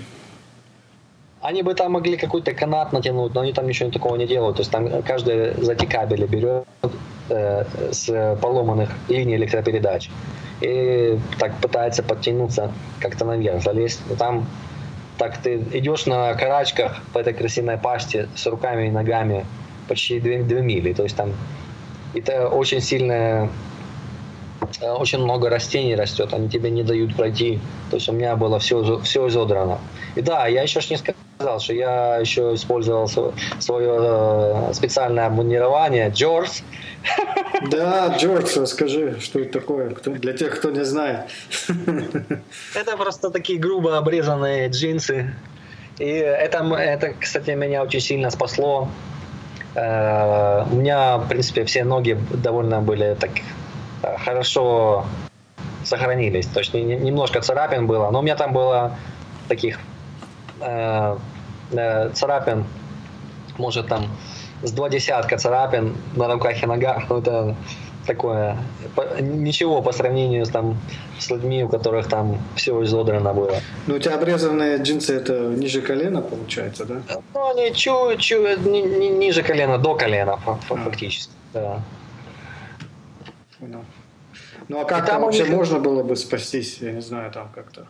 Speaker 3: Они бы там могли какой-то канат натянуть, но они там ничего такого не делают. То есть там каждый за эти кабели берет э, с поломанных линий электропередач и так пытается подтянуться как-то наверх, залезть. Но там так ты идешь на карачках по этой крысиной пасти с руками и ногами почти 2, 2 мили. То есть там это очень сильная очень много растений растет, они тебе не дают пройти. То есть у меня было все, все изодрано. И да, я еще ж не сказал, что я еще использовал свое э, специальное обмунирование Джордж.
Speaker 2: Да, Джордж, расскажи, что это такое, для тех, кто не знает.
Speaker 3: Это просто такие грубо обрезанные джинсы. И это, это, кстати, меня очень сильно спасло. Э, у меня, в принципе, все ноги довольно были так Э, хорошо сохранились. То есть немножко царапин было, но у меня там было таких э, э, царапин, может там с два десятка царапин на руках и ногах. Ну, это такое ничего по сравнению с, там, с людьми, у которых там все изодрано было.
Speaker 2: Ну, у тебя обрезанные джинсы это ниже колена, получается, да?
Speaker 3: Ну, они чуть-чуть ни, ни, ниже колена, до колена а. фактически. Да.
Speaker 2: Понял. Ну а как там вообще них... можно было бы спастись, я не знаю, там как-то?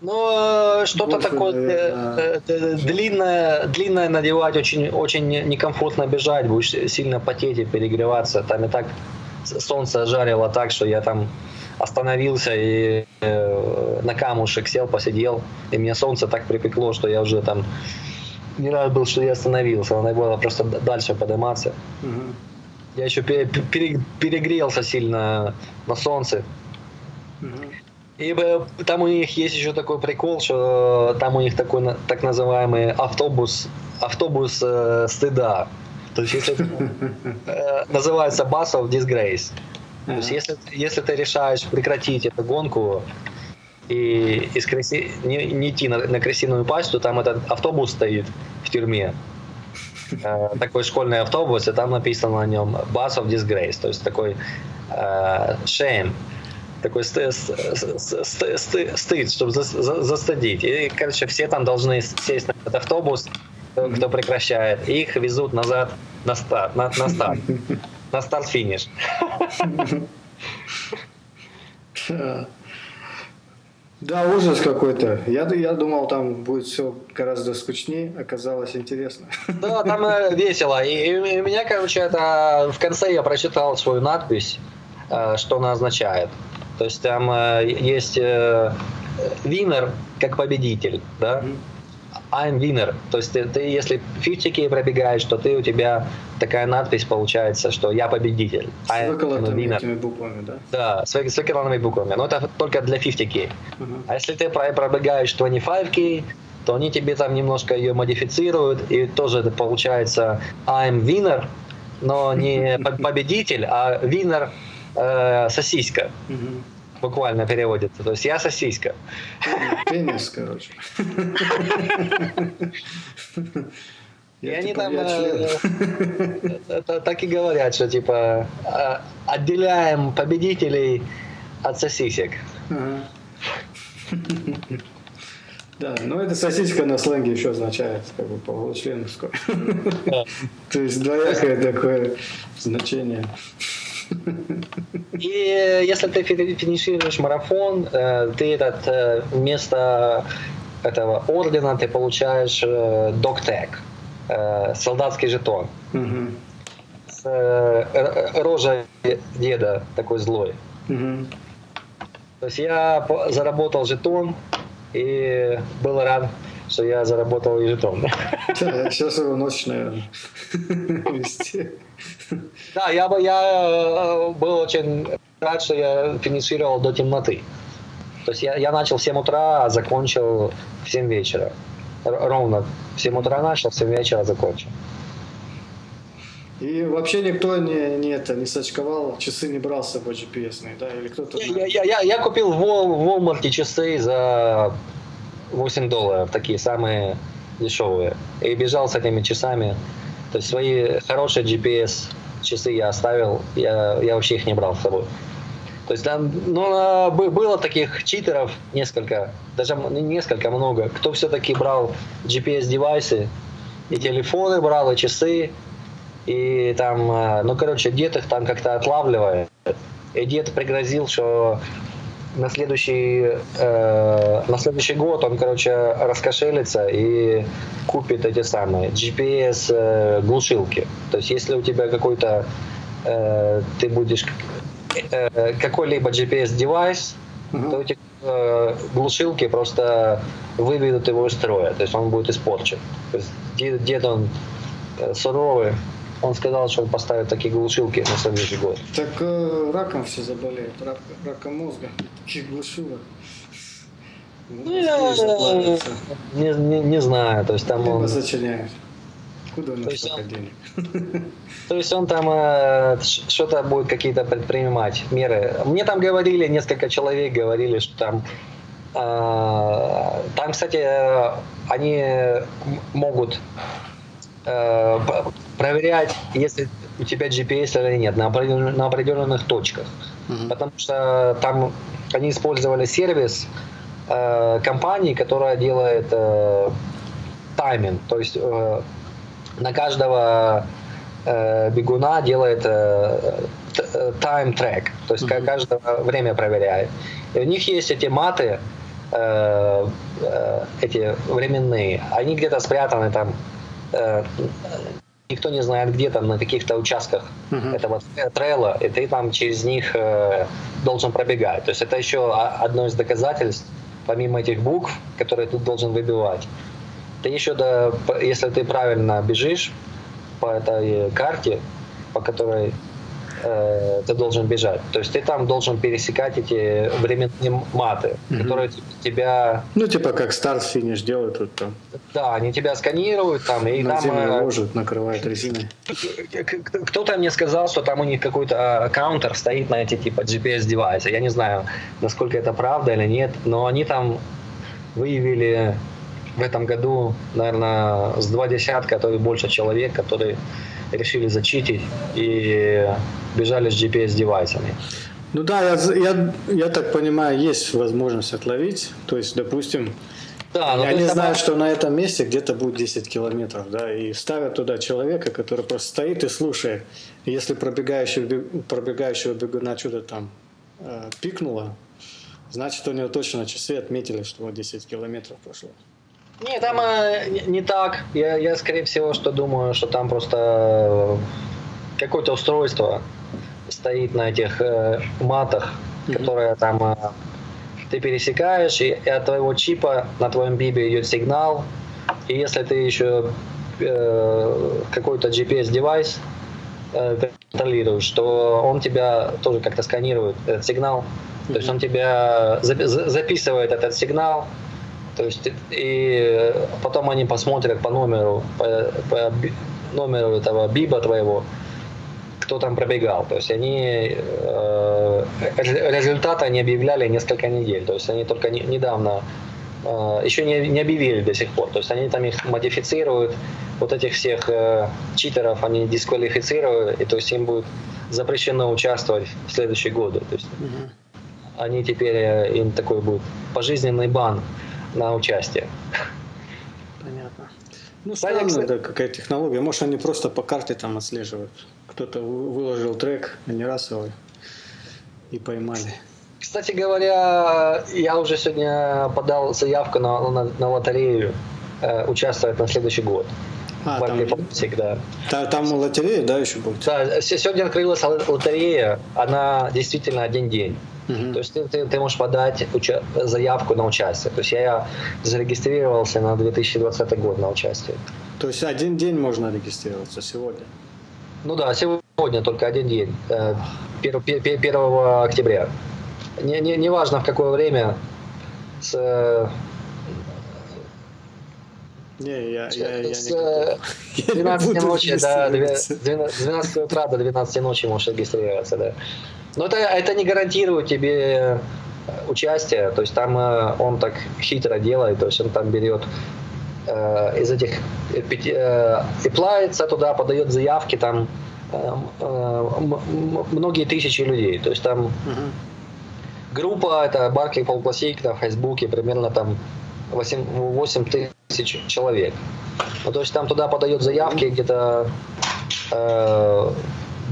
Speaker 3: Ну, что-то такое э, э, длинное, длинное надевать, очень, очень некомфортно бежать, будешь сильно потеть и перегреваться. Там и так солнце жарило так, что я там остановился и э, на камушек сел, посидел, и мне солнце так припекло, что я уже там не рад был, что я остановился, надо было просто дальше подниматься. Угу. Я еще перегрелся сильно на солнце. И там у них есть еще такой прикол, что там у них такой так называемый автобус, автобус э, стыда. То есть если э, называется of Disgrace. То есть если, если ты решаешь прекратить эту гонку и из краси, не, не идти на, на крысиную пасть, то там этот автобус стоит в тюрьме. Э, такой школьный автобус, и там написано на нем Bus of Disgrace, то есть такой э, shame, такой стыд, стыд чтобы застыдить. И, короче, все там должны сесть на этот автобус, кто прекращает, и их везут назад на старт, на, на старт, на старт-финиш.
Speaker 2: Да, ужас какой-то. Я, я думал, там будет все гораздо скучнее, оказалось интересно.
Speaker 3: Да, там э, весело. И, и у меня, короче, это в конце я прочитал свою надпись, э, что она означает. То есть там э, есть винер как победитель, да? Mm-hmm. I'm winner. То есть ты, ты если 50k пробегаешь, то ты у тебя такая надпись получается, что я победитель.
Speaker 2: С выколотыми буквами, да?
Speaker 3: Да, с, с выколотыми буквами. Но это только для 50k. Uh-huh. А если ты пробегаешь 25k, то они тебе там немножко ее модифицируют, и тоже это получается I'm winner, но не победитель, а winner э, сосиска. Uh-huh буквально переводится. То есть я сосиска.
Speaker 2: Пенис, короче.
Speaker 3: И они там э, э, так и говорят, что типа э, отделяем победителей от сосисек.
Speaker 2: Да, но это сосиска на сленге еще означает как бы получленовскую. То есть двоякое такое значение.
Speaker 3: И если ты финишируешь марафон, э, ты этот э, вместо этого ордена ты получаешь э, доктег, солдатский жетон. Угу. С рожей деда такой злой. Угу. То есть я заработал жетон и был рад, что я заработал.
Speaker 2: Да, сейчас его ночь, наверное,
Speaker 3: Да, я, бы, я э, был очень рад, что я финишировал до темноты. То есть я, я начал в 7 утра, а закончил в 7 вечера. Ровно в 7 утра начал, в 7 вечера закончил.
Speaker 2: И вообще никто не, не, это, не сочковал, часы не брал с собой GPS, да? Или кто-то...
Speaker 3: Я, я, я, я купил в Walmart часы за 8 долларов, такие самые дешевые. И бежал с этими часами то есть свои хорошие GPS часы я оставил, я, я вообще их не брал с собой. То есть там, ну, было таких читеров несколько, даже несколько много, кто все-таки брал GPS-девайсы, и телефоны брал, и часы, и там, э, ну, короче, дед их там как-то отлавливает. И дед пригрозил, что на следующий, э, на следующий год он, короче, раскошелится и купит эти самые GPS э, глушилки. То есть, если у тебя какой-то э, ты будешь э, какой-либо GPS девайс, uh-huh. то эти э, глушилки просто выведут его из строя, то есть он будет испорчен. То есть дед, дед он э, суровый, он сказал, что он поставит такие глушилки на следующий год.
Speaker 2: Так э, раком все заболеют, рак, раком мозга, таких глушилок.
Speaker 3: Ну, я, не, не, не знаю, то есть там
Speaker 2: Либо
Speaker 3: он...
Speaker 2: зачиняют. Куда у нас
Speaker 3: есть
Speaker 2: столько денег?
Speaker 3: То есть он там э, что-то будет какие-то предпринимать меры. Мне там говорили, несколько человек говорили, что там э, там, кстати, э, они могут э, проверять, если у тебя GPS или нет, на, определен- на определенных точках.
Speaker 2: Мгм.
Speaker 3: Потому что там они использовали сервис э, компании, которая делает э, тайминг. То есть э, на каждого э, бегуна делает э, э, track, то есть
Speaker 2: Мгм.
Speaker 3: каждое время проверяет. И у них есть эти маты, э, э, эти временные, они где-то спрятаны там, никто не знает где там на каких-то участках
Speaker 2: Мгм.
Speaker 3: этого трейла, и ты там через них э, должен пробегать. То есть это еще одно из доказательств, помимо этих букв, которые ты должен выбивать. Ты еще, п- если ты правильно бежишь по этой карте, по которой э, ты должен бежать, то есть ты там должен пересекать эти временные маты,
Speaker 2: Мгм.
Speaker 3: которые тебя,
Speaker 2: Ну, типа как старт-финиш делают тут там.
Speaker 3: да, они тебя сканируют там, и
Speaker 2: на
Speaker 3: там э,
Speaker 2: ложат, накрывают резиной.
Speaker 3: Кто-то мне сказал, что там у них какой-то а, каунтер стоит на эти типа GPS-девайсы. Я не знаю, насколько это правда или нет, но они там выявили в этом году, наверное, с два десятка, а то и больше человек, которые решили зачитить и бежали с GPS-девайсами.
Speaker 2: Ну да, я, я, я так понимаю, есть возможность отловить. То есть, допустим,
Speaker 3: Да, то
Speaker 2: они
Speaker 3: есть
Speaker 2: знают,
Speaker 3: там-
Speaker 2: что на этом месте где-то будет 10 километров, да, и ставят туда человека, который просто стоит и слушает. И если пробегающий, бег- пробегающего бегуна что-то там э, пикнуло, значит, у него точно часы отметили, что вот 10 километров прошло.
Speaker 3: Не, там э, не, не так. Я, я, скорее всего, что думаю, что там просто э, какое-то устройство стоит на этих э, матах,
Speaker 2: Мгм.
Speaker 3: которое там э, ты пересекаешь, и, и от твоего чипа на твоем бибе идет сигнал. И если ты еще э, какой-то GPS-девайс э, контролируешь, то он тебя тоже как-то сканирует, этот сигнал. То есть он тебя запи- за- записывает этот сигнал, то есть и потом они посмотрят по номеру, по, по номеру этого биба твоего, кто там пробегал. То есть они э, ре- результаты они объявляли несколько недель. То есть они только не- недавно э, еще не, не объявили до сих пор. То есть они там их модифицируют, вот этих всех э, читеров они дисквалифицируют, и то есть им будет запрещено участвовать в следующие годы. То есть они теперь э, им такой будет пожизненный бан на участие.
Speaker 2: Понятно. Ну, странно,
Speaker 3: кстати-
Speaker 2: да, какая технология. Может, они просто по карте там отслеживают. Кто-то вы- выложил трек, они раз его и поймали.
Speaker 3: Кстати говоря, я уже сегодня подал заявку на, на, на лотерею э, участвовать на следующий год.
Speaker 2: А,
Speaker 3: В
Speaker 2: там,
Speaker 3: Арке Полосик, да.
Speaker 2: та- там лотерея, да, еще будет?
Speaker 3: Да, сегодня открылась ло- лотерея, она действительно один день.
Speaker 2: Мгм.
Speaker 3: То есть ты, ты- ты можешь подать уча- заявку на участие. То есть я зарегистрировался на 2020 год на участие.
Speaker 2: То есть один день можно регистрироваться сегодня.
Speaker 3: Ну да, сегодня только один день, э, пер- пе- пе- 1 октября. Не, не, не важно в какое время, с, э,
Speaker 2: Не, я, я, я
Speaker 3: с э,
Speaker 2: не
Speaker 3: 12
Speaker 2: буду
Speaker 3: ночи до две-
Speaker 2: регистрироваться.
Speaker 3: 12 12 утра до 12 ночи можешь регистрироваться, да. Но это, это не гарантирует тебе участие, то есть там э, он так хитро делает, то есть он там берет э, из этих э, э, плавится туда, подает заявки, там э, э, многие тысячи людей, то есть там
Speaker 2: Мгм.
Speaker 3: группа, это Paul Classic на Фейсбуке, примерно там 8, 8 тысяч человек. Ну, то есть там туда подают заявки где-то э,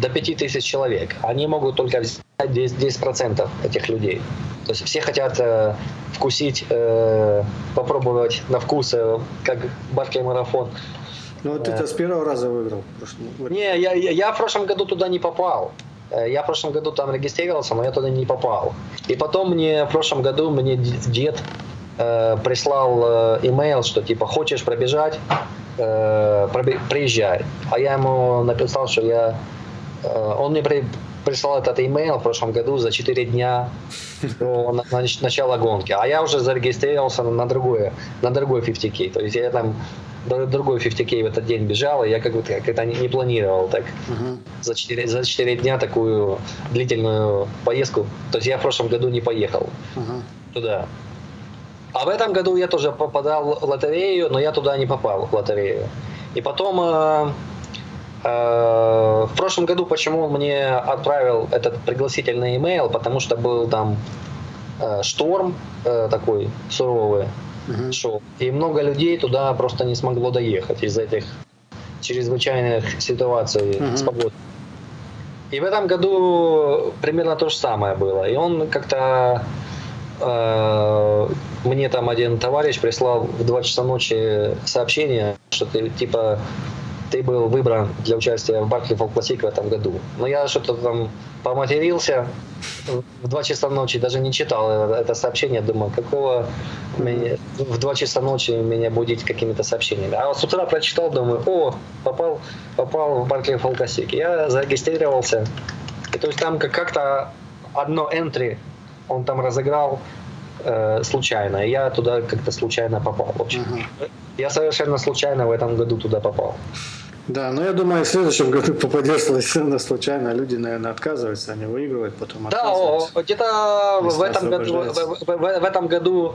Speaker 3: до 5000 человек. Они могут только взять 10%, 10% этих людей. То есть все хотят э, вкусить, э, попробовать на вкус, э, как Барклey марафон.
Speaker 2: Ну вот это с первого раза выиграл.
Speaker 3: Не, я, я, я в прошлом году туда не попал. Э, я в прошлом году там регистрировался, но я туда не попал. И потом мне в прошлом году мне дед э, прислал э, имейл, что типа хочешь пробежать, э, приезжай. А я ему написал, что я... Э, он мне при, прислал этот имейл в прошлом году за 4 дня до на, начала гонки. А я уже зарегистрировался на другое, на другой 50K. То есть я там другой 50K в этот день бежал, и я как бы как это не, не планировал так. Uh-huh. За, 4, за 4 дня такую длительную поездку. То есть я в прошлом году не поехал uh-huh. туда. А в этом году я тоже попадал в лотерею, но я туда не попал в лотерею. И потом э, в прошлом году почему он мне отправил этот пригласительный имейл, потому что был там э, шторм э, такой суровый uh-huh. шел, и много людей туда просто не смогло доехать из этих чрезвычайных ситуаций uh-huh. с погодой. И в этом году примерно то же самое было. И он как-то э, мне там один товарищ прислал в 2 часа ночи сообщение, что ты типа ты был выбран для участия в Баркли Фолк Классик в этом году. Но я что-то там поматерился в 2 часа ночи, даже не читал это сообщение, думаю, какого меня, в 2 часа ночи меня будить какими-то сообщениями. А с утра прочитал, думаю, о, попал, попал в Баркли Фолк Классик. Я зарегистрировался. И то есть там как-то одно entry он там разыграл э, случайно. И я туда как-то случайно попал. В общем. Uh-huh. Я совершенно случайно в этом году туда попал.
Speaker 2: Да, но я думаю, в следующем году попадешь совершенно случайно. Люди, наверное, отказываются, они выигрывают, потом отказываются.
Speaker 3: Да, где-то в этом, году, в, в, в этом году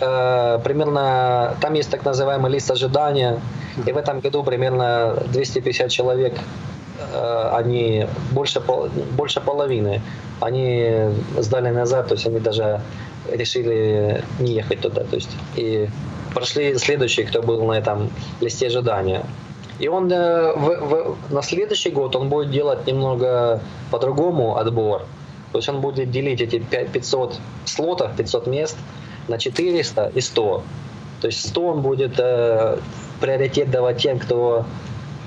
Speaker 3: э, примерно, там есть так называемый лист ожидания, и в этом году примерно 250 человек, э, они больше, больше половины, они сдали назад, то есть они даже решили не ехать туда. То есть, и прошли следующие, кто был на этом листе ожидания. И он э, в, в, на следующий год он будет делать немного по-другому отбор. То есть он будет делить эти 500 слотов, 500 мест на 400 и 100. То есть 100 он будет э, приоритет давать тем, кто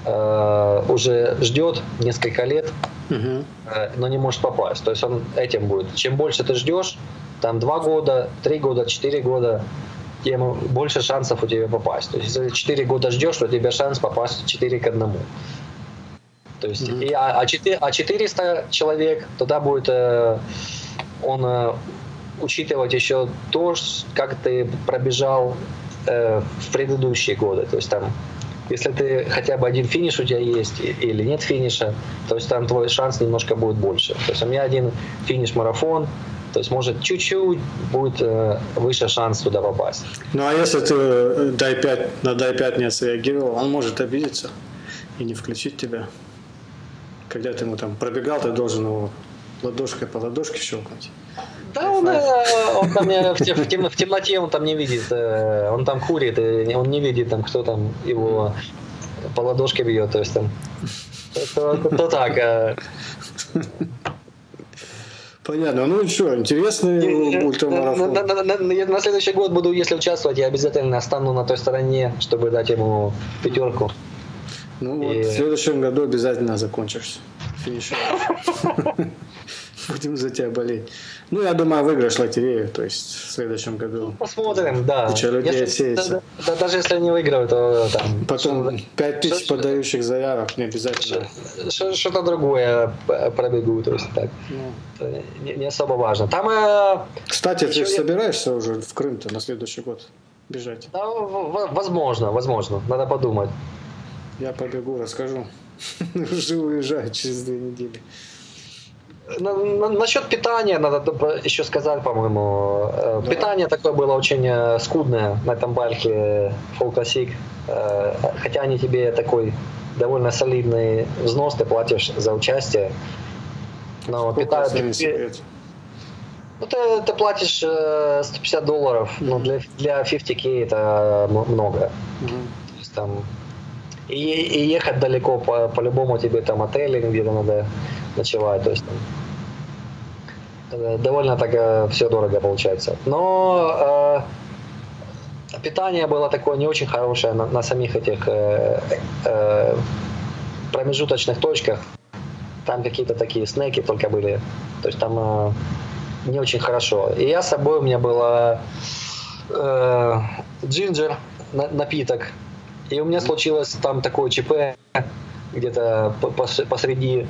Speaker 3: э, уже ждет несколько лет, угу. э, но не может попасть. То есть он этим будет. Чем больше ты ждешь, там 2 года, 3 года, 4 года, тем больше шансов у тебя попасть. То есть, если 4 года ждешь, то у тебя шанс попасть 4 к 1. То есть, mm-hmm. и, а, а, 4, а 400 человек, тогда будет э, он э, учитывать еще то, как ты пробежал э, в предыдущие годы. То есть там, если ты хотя бы один финиш у тебя есть или нет финиша, то есть там твой шанс немножко будет больше. То есть у меня один финиш марафон, то есть, может, чуть-чуть будет э, выше шанс туда попасть.
Speaker 2: Ну, а если ты э, дай 5, на дай 5 не среагировал, он может обидеться и не включить тебя. Когда ты ему там пробегал, ты должен его ладошкой по ладошке щелкнуть.
Speaker 3: Да, он, э, он там в, в, тем, в темноте он там не видит, он там курит, он не видит там, кто там его по ладошке бьет, то есть там то, то, то так.
Speaker 2: Понятно. Ну что, интересный ультрамарафон.
Speaker 3: На, на, на, на следующий год буду, если участвовать, я обязательно стану на той стороне, чтобы дать ему пятерку.
Speaker 2: Ну И... вот в следующем году обязательно закончишь. Финишируешь. Будем за тебя болеть. Ну, я думаю, выиграешь лотерею, то есть в следующем году. Ну,
Speaker 3: посмотрим, да.
Speaker 2: Куча людей если,
Speaker 3: да, да, даже если не выиграю, то там...
Speaker 2: Потом 5 тысяч подающих заявок не обязательно.
Speaker 3: Что-то другое пробегу, то есть так. Ну. Не, не особо важно. Там... Э,
Speaker 2: Кстати, ты я... собираешься уже в Крым-то на следующий год бежать?
Speaker 3: Да, возможно, возможно. Надо подумать.
Speaker 2: Я побегу, расскажу. Уже уезжаю через две недели.
Speaker 3: На, на, насчет питания надо еще сказать, по-моему. Э, да. Питание такое было очень э, скудное на этом бальке Full Classic. Э, хотя они тебе такой довольно солидный взнос ты платишь за участие. Но питают... Ну, ты, ты платишь 150 долларов, mm-hmm. но для, для 50k это много. Mm-hmm. То есть там И, и ехать далеко, по, по-любому тебе там отели где-то надо ночевать, то есть там, э, довольно так э, все дорого получается. Но э, питание было такое не очень хорошее на, на самих этих э, э, промежуточных точках. Там какие-то такие снеки только были. То есть там э, не очень хорошо. И я с собой, у меня было э, джинджер, напиток. И у меня случилось там такое ЧП где-то посреди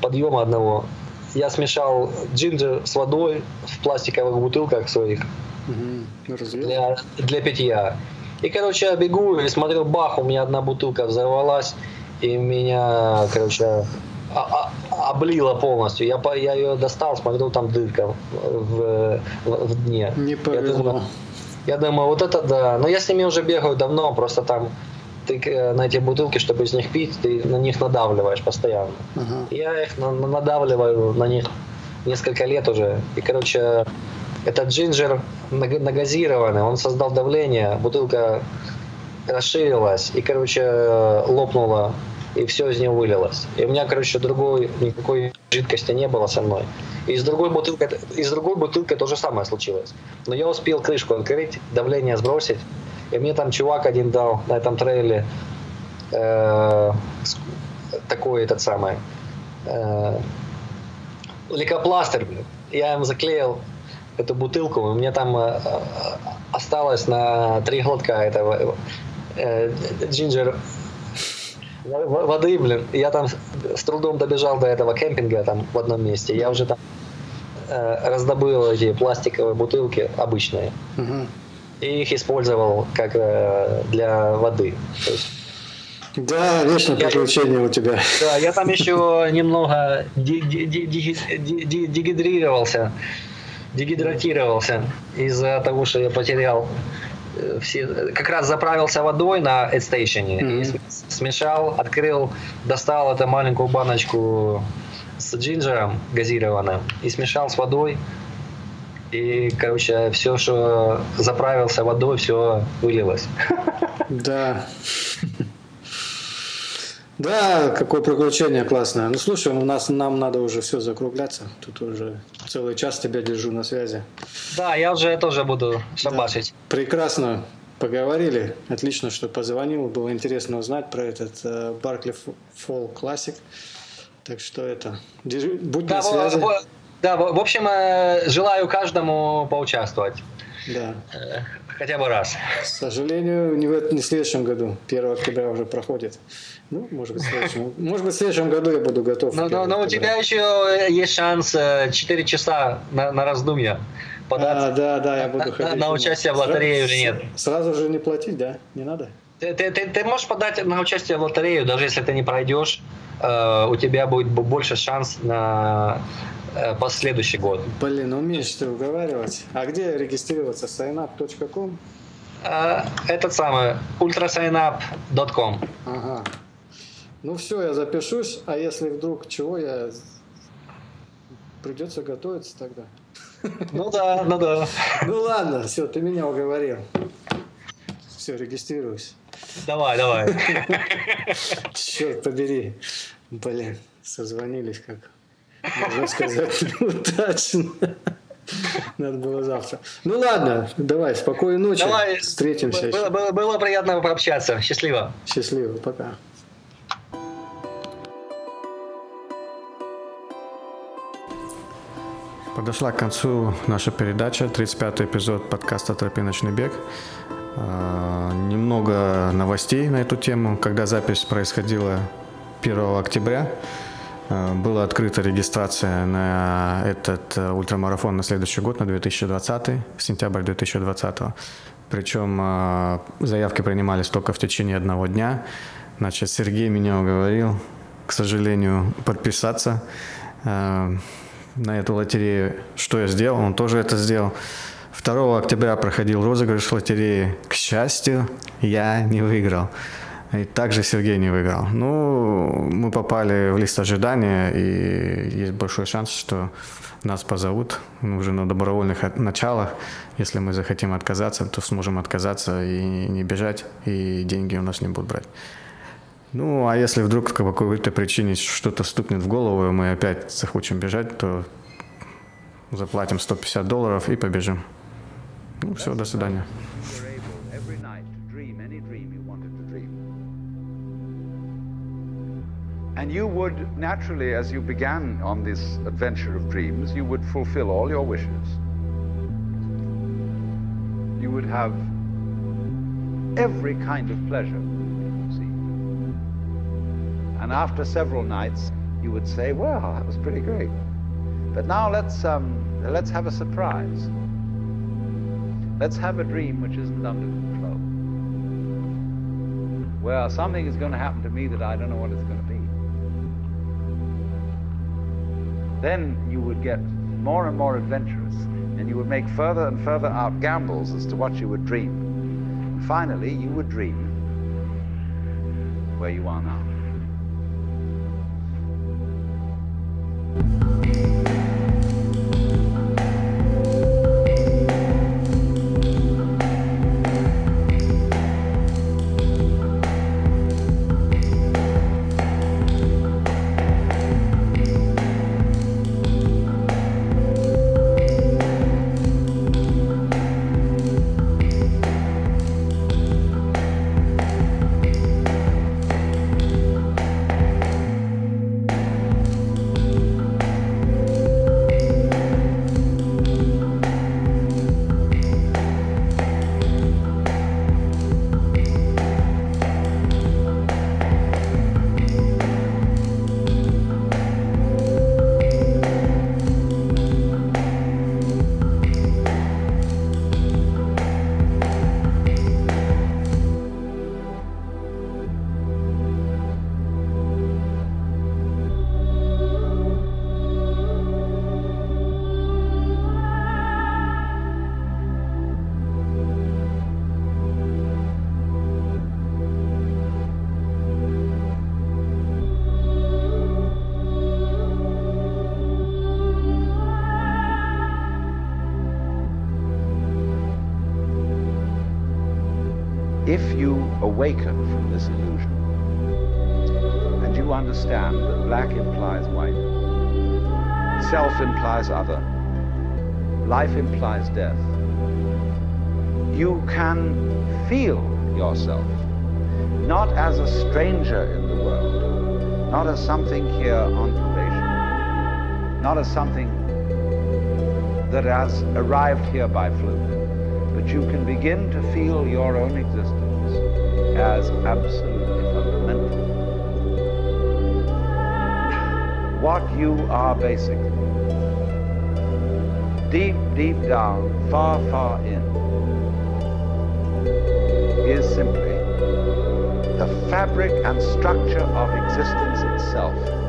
Speaker 3: подъема одного. Я смешал джинджер с водой в пластиковых бутылках своих угу. для, для питья. И, короче, я бегу и смотрю, бах, у меня одна бутылка взорвалась, и меня, короче, а, а, облила полностью. Я, я ее достал, смотрю, там дырка в, в, в дне.
Speaker 2: Не повезло.
Speaker 3: Я думаю, я думаю, вот это да. Но я с ними уже бегаю давно, просто там ты э, на эти бутылки, чтобы из них пить, ты на них надавливаешь постоянно. Uh-huh. Я их на- надавливаю на них несколько лет уже. И, короче, этот джинджер нагазированный, он создал давление, бутылка расширилась и, короче, лопнула, и все из нее вылилось. И у меня, короче, другой никакой жидкости не было со мной. И с другой бутылкой, и с другой бутылкой то же самое случилось. Но я успел крышку открыть, давление сбросить, и мне там чувак один дал на этом трейле э, такой этот самый э, лейкопластырь, Я им заклеил эту бутылку, у меня там э, осталось на три глотка этого э, джинджер воды, блин. Я там с трудом добежал до этого кемпинга там в одном месте. Я уже там э, раздобыл эти пластиковые бутылки обычные. Угу. И их использовал как э, для воды. То есть,
Speaker 2: да, вечно приключения у тебя.
Speaker 3: Да, я там еще немного дегидрировался, дегидратировался из-за того, что я потерял все, как раз заправился водой на AdStation, mm-hmm. смешал, открыл, достал эту маленькую баночку с джинджером газированным и смешал с водой. И, короче, все, что заправился водой, все вылилось.
Speaker 2: Да. Да, какое приключение классное. Ну слушай, у нас нам надо уже все закругляться. Тут уже целый час тебя держу на связи.
Speaker 3: Да, я уже тоже буду шабашить.
Speaker 2: Да. Прекрасно поговорили. Отлично, что позвонил. Было интересно узнать про этот Баркли uh, Fall Classic. Так что это, держи, будь да, на связи. В,
Speaker 3: да, в, в общем, э, желаю каждому поучаствовать.
Speaker 2: Да.
Speaker 3: Хотя бы раз.
Speaker 2: К сожалению, не в, не в следующем году. 1 октября уже проходит. Ну, может быть, в следующем, может быть, в следующем году я буду готов.
Speaker 3: Но, но, но у тебя еще есть шанс 4 э, часа на, на раздумье
Speaker 2: податься. А, да, да, я буду
Speaker 3: ходить. На, участие в лотерее или нет?
Speaker 2: Сразу же не платить, да? Не надо?
Speaker 3: Ты, ты, ты, ты можешь подать на участие в лотерею, даже если ты не пройдешь, э, у тебя будет больше шанс на последующий год.
Speaker 2: Блин, умеешь ты уговаривать. А где регистрироваться? signup.com?
Speaker 3: Э, этот самый ultrasignup.com.
Speaker 2: Ага. Ну все, я запишусь, а если вдруг чего, я придется готовиться тогда.
Speaker 3: Ну да, ну да.
Speaker 2: Ну ладно, все, ты меня уговорил. Все, регистрируюсь.
Speaker 3: Давай, давай.
Speaker 2: Черт побери. Блин, созвонились как, можно сказать, удачно. Надо было завтра. Ну ладно, давай, спокойной ночи. Давай, встретимся.
Speaker 3: Было, было, было приятно пообщаться. Счастливо.
Speaker 2: Счастливо, пока.
Speaker 1: Подошла к концу наша передача, 35-й эпизод подкаста «Тропиночный бег». А, немного новостей на эту тему. Когда запись происходила 1 октября, была открыта регистрация на этот э, ультрамарафон на следующий год, на 2020, сентябрь 2020. Причем а, заявки принимались только в течение одного дня. Значит, Сергей меня уговорил, к сожалению, подписаться на эту лотерею. Что я сделал? Он тоже это сделал. 2 октября проходил розыгрыш лотереи. К счастью, я не выиграл. И также Сергей не выиграл. Ну, мы попали в лист ожидания, и есть большой шанс, что нас позовут мы уже на добровольных началах. Если мы захотим отказаться, то сможем отказаться и не бежать, и деньги у нас не будут брать. Ну, а если вдруг по какой-то причине что-то стукнет в голову, и мы опять захочем бежать, то заплатим 150 долларов и побежим. Ну, все, до свидания.
Speaker 4: And you would naturally, as you began on this adventure of dreams, you would fulfill all your wishes. You would have every kind of pleasure. see. And after several nights, you would say, "Well, that was pretty great." But now let's um, let's have a surprise. Let's have a dream which isn't under control. Well, something is going to happen to me that I don't know what it's going to be. Then you would get more and more adventurous, and you would make further and further out gambles as to what you would dream. And finally, you would dream where you are now. Awaken from this illusion. And you understand that black implies white, self implies other, life implies death, you can feel yourself not as a stranger in the world, not as something here on probation, not as something that has arrived here by fluke but you can begin to feel your own existence as absolutely fundamental. What you are basically, deep, deep down, far, far in, is simply the fabric and structure of existence itself.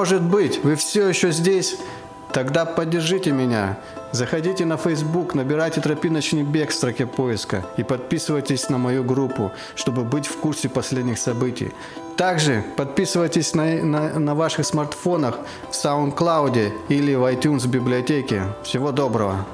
Speaker 2: Может быть, вы все еще здесь? Тогда поддержите меня. Заходите на Facebook, набирайте «Тропиночный бег» в строке поиска и подписывайтесь на мою группу, чтобы быть в курсе последних событий. Также подписывайтесь на, на, на ваших смартфонах в SoundCloud или в iTunes библиотеке. Всего доброго!